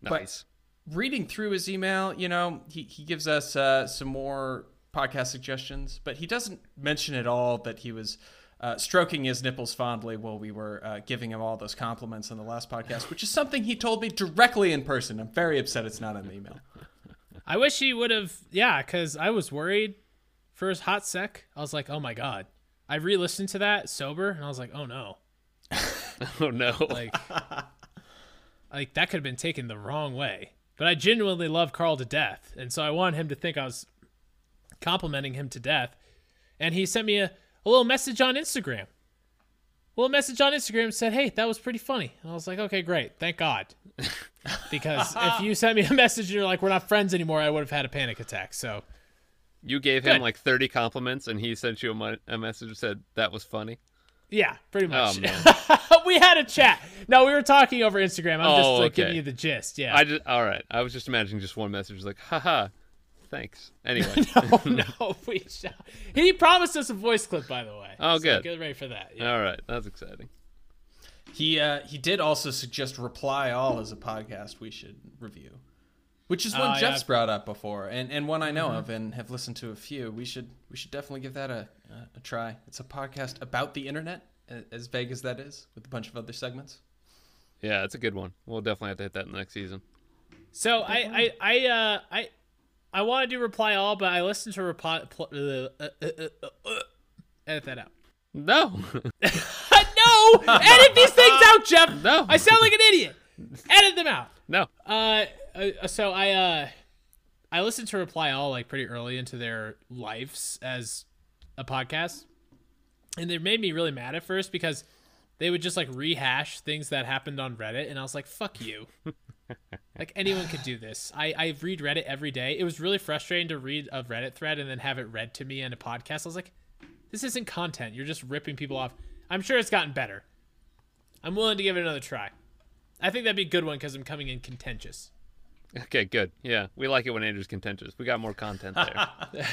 nice. But reading through his email, you know, he, he gives us uh, some more podcast suggestions, but he doesn't mention at all that he was uh, stroking his nipples fondly while we were uh, giving him all those compliments on the last podcast, which is something he told me directly in person. I'm very upset it's not in the email. I wish he would have. Yeah, because I was worried for his hot sec. I was like, oh my god. I re-listened to that sober, and I was like, oh no. oh no. Like, like that could have been taken the wrong way. But I genuinely love Carl to death, and so I want him to think I was complimenting him to death. And he sent me a, a little message on Instagram. A little message on Instagram said, "Hey, that was pretty funny." And I was like, "Okay, great, thank God." because if you sent me a message and you're like, "We're not friends anymore," I would have had a panic attack. So you gave him Good. like 30 compliments, and he sent you a, mo- a message that said that was funny. yeah, pretty oh, much. Oh, we had a chat. No, we were talking over Instagram. I'm just Oh, like okay. giving you the gist. Yeah. I just all right. I was just imagining just one message like, haha, thanks. Anyway, oh no, we shall. He promised us a voice clip, by the way. Oh, So good. Get ready for that. Yeah. all right, that's exciting. He uh, he did also suggest Reply All as a podcast we should review, which is one yeah. Jeff's brought up before, and, and one I know of and have listened to a few. We should we should definitely give that a, a, a try. It's a podcast about the internet, as vague as that is, with a bunch of other segments. Yeah, it's a good one. We'll definitely have to hit that in the next season. So I, I, I, uh, I, I want to do reply all, but I listened to reply. Pl- uh, uh, uh, uh, uh, edit that out. No, no, edit these things out, Jeff. No. I sound like an idiot. Edit them out. no. Uh, uh, so I uh, I listened to Reply All like pretty early into their lives as a podcast, and they made me really mad at first because they would just like rehash things that happened on Reddit, and I was like, "Fuck you." like anyone could do this. I I read Reddit every day. It was really frustrating to read a Reddit thread and then have it read to me in a podcast. I was like, "This isn't content. You're just ripping people off." I'm sure it's gotten better. I'm willing to give it another try. I think that'd be a good one because I'm coming in contentious. Okay, good. Yeah, we like it when Andrew's contentious. We got more content there.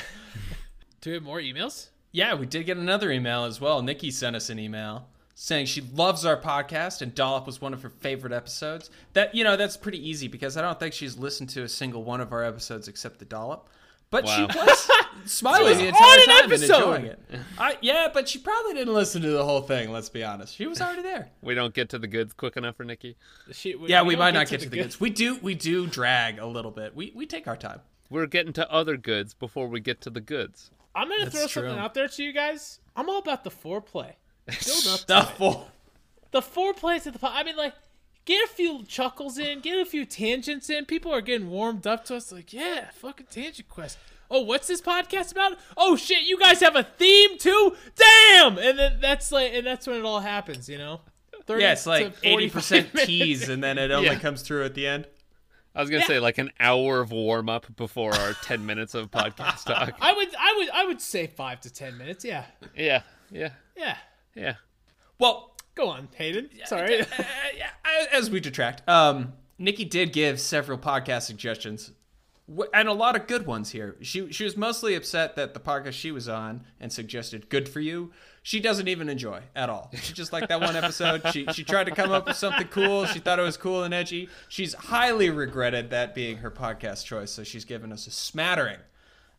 Do we have more emails? Yeah, we did get another email as well. Nikki sent us an email saying she loves our podcast and Dollop was one of her favorite episodes. That you know, that's pretty easy because I don't think she's listened to a single one of our episodes except the Dollop. But Wow. she was smiling was the on entire an time and episode! enjoying it. I, yeah, but she probably didn't listen to the whole thing. Let's be honest. She was already there. we don't get to the goods quick enough for Nikki. She, Yeah, we, don't might not get to the good- goods. We do. We do drag a little bit. We we take our time. We're getting to other goods before we get to the goods. I'm gonna That's throw true. something out there to you guys. I'm all about the foreplay. Build up to The four full. The foreplay to the. po- I mean, like, get a few chuckles in, get a few tangents in. People are getting warmed up to us. Like, yeah, fucking tangent quest. Oh, what's this podcast about? Oh shit, you guys have a theme too? Damn! And then that's like, and that's when it all happens, you know. 30 Yeah, it's like eighty percent tease, and then it only Yeah. comes through at the end. I was gonna Yeah. say like an hour of warm up before our ten minutes of podcast talk. I would, I would, I would say five to ten minutes. Yeah, Yeah, yeah, yeah. Yeah. Well, Go on, Hayden. Sorry. uh, as we detract, um, Nikki did give several podcast suggestions, and a lot of good ones here. She she was mostly upset that the podcast she was on and suggested "Good for You." She doesn't even enjoy at all. She just liked that one episode. She she tried to come up with something cool. She thought it was cool and edgy. She's highly regretted that being her podcast choice. So she's given us a smattering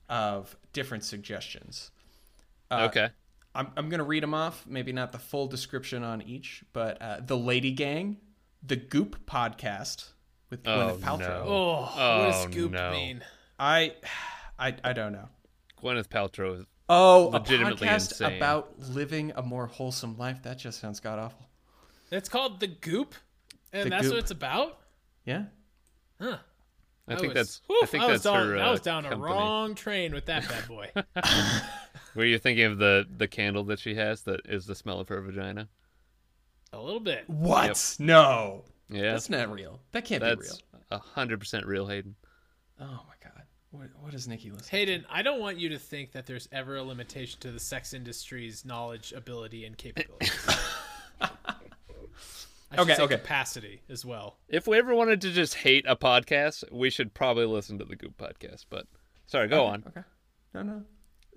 of different suggestions. Uh, okay. I'm, I'm going to read them off. Maybe not the full description on each, but uh, The Lady Gang, The Goop Podcast with Oh, Gwyneth Paltrow. no. Oh, what Oh, does scoop no. mean? I, I, I don't know. Gwyneth Paltrow. Oh, Legitimately a podcast insane. about living a more wholesome life. That just sounds god awful. It's called the Goop, and The that's Goop. what it's about. Yeah. Huh. I think was- that's. whew, I think I that's was down, her. I was uh, down a wrong train with that bad boy. Were you thinking of the the candle that she has that is the smell of her vagina? A little bit. What? No. Yeah, That's not real. That can't be real. that's a hundred percent real, Hayden. Oh my god. What, what is Nikki listening? Hayden, I don't want you to think that there's ever a limitation to the sex industry's knowledge, ability, and capabilities. I should Okay, say okay. capacity as well. If we ever wanted to just hate a podcast, we should probably listen to the Goop podcast. But sorry, go on. Okay. No, no.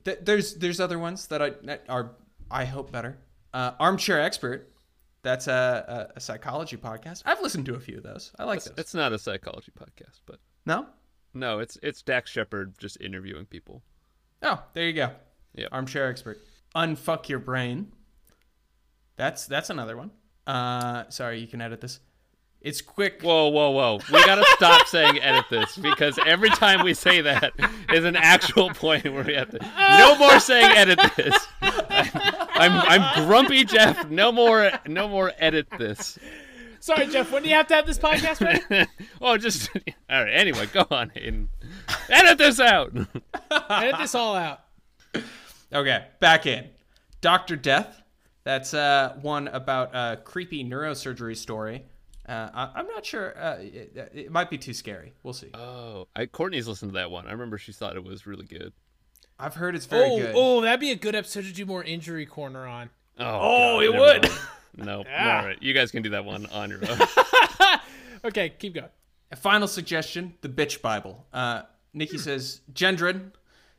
Th- there's there's other ones that I that are I hope better. Uh, Armchair Expert. That's a, a, a psychology podcast. I've listened to a few of those. I like It's, those. it's not a psychology podcast, but no. no, it's it's Dax Shepard just interviewing people. Oh, there you go. Yep. Armchair Expert. Unfuck your brain. That's that's another one. Uh, sorry, you can edit this. It's quick. Whoa, whoa, whoa! We gotta stop saying edit this because every time we say that is an actual point where we have to. No more saying edit this. I'm I'm grumpy Jeff. No more no more edit this. Sorry, Jeff. When do you have to have this podcast ready? oh, just all right. Anyway, go on, Hayden. Edit this out. Edit this all out. Okay, back in. Doctor Death. That's uh, one about a creepy neurosurgery story. Uh, I, I'm not sure. Uh, it, it might be too scary. We'll see. Oh, I Courtney's listened to that one. I remember she thought it was really good. I've heard it's very oh, good. oh, that'd be a good episode to do more injury corner on. Oh, Oh, God, it would. mind. No, Yeah. all right. You guys can do that one on your own. Okay, keep going. A final suggestion: the Bitch Bible. Uh, Nikki says, "Gendron,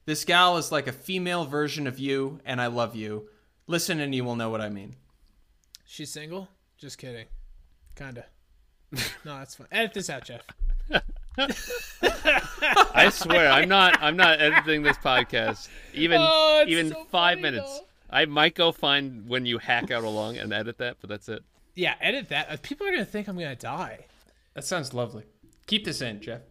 this gal is like a female version of you, and I love you. Listen, and you will know what I mean." She's single? Just kidding. Kinda. No, that's fine. Edit this out, Jeff. I swear, I'm not. I'm not editing this podcast. Even Oh, even so five funny, minutes. though. I might go find when you hack out along and edit that, but that's it. Yeah, edit that. Uh, People are gonna think I'm gonna die. That sounds lovely. Keep this in, Jeff.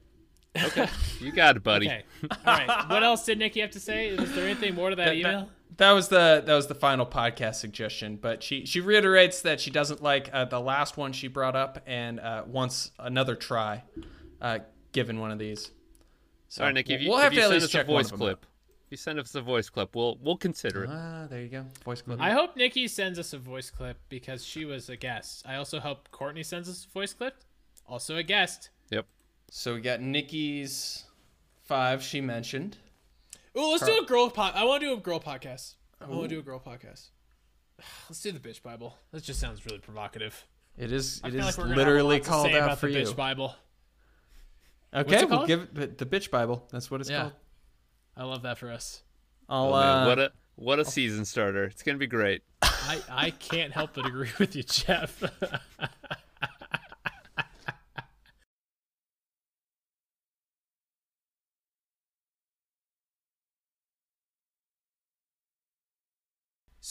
Okay, you got it, buddy. Okay. All right. What else did Nikki have to say? Is there anything more to that, That- email? That, that was the that was the final podcast suggestion, but she she reiterates that she doesn't like uh, the last one she brought up and uh, wants another try, uh, given one of these. So All right, Nikki. If you, we'll if have you to at least us a check one voice of them clip, if you send us a voice clip, we'll we'll consider it. out. Ah, there you go, voice clip. I hope Nikki sends us a voice clip because she was a guest. I also hope Courtney sends us a voice clip. Also a guest. Yep. So we got Nikki's five she mentioned. Ooh, let's do a girl pod. I want to do a girl podcast. I want to do a girl podcast. Let's do the bitch Bible. That just sounds really provocative. It is I it feel like we're gonna have a literally called say out for the you. bitch Bible. Okay, it we'll called? give it the, the bitch Bible. That's what it's Yeah. called. I love that for us. I'll Oh, man, uh, what a what a season starter. It's gonna be great. I, I can't help but agree with you, Jeff.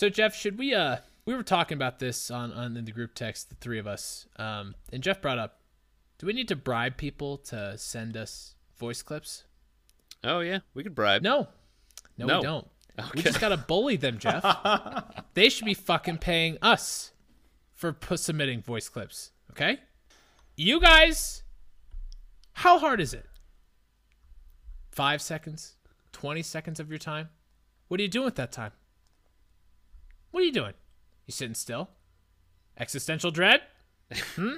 so Jeff, should we uh we were talking about this on, on in the group text, the three of us. Um and Jeff brought up do we need to bribe people to send us voice clips? Oh yeah, we could bribe. No. No, No. we don't. We just gotta bully them, Jeff. they should be fucking paying us for submitting voice clips. Okay? You guys, how hard is it? Five seconds? 20 seconds of your time? What are you doing with that time? What are you doing? You sitting still? Existential dread? Hmm?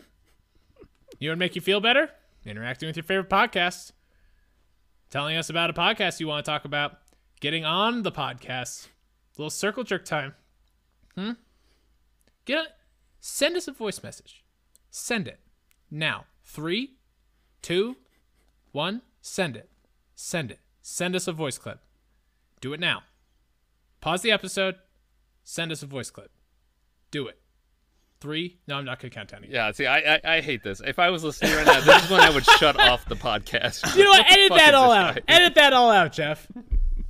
You want to make you feel better? Interacting with your favorite podcast. Telling us about a podcast you want to talk about. Getting on the podcast. A little circle jerk time. Hmm? Get a, send us a voice message. Send it. Now. Three, two, one, send it. Send it. Send us a voice clip. Do it now. Pause the episode. Send us a voice clip. Do it. Three. No, I'm not gonna count down. Yeah. See, I, I I hate this. If I was listening right now, this is when I would shut off the podcast. You know what? Edit that all out. guy? Edit that all out, Jeff.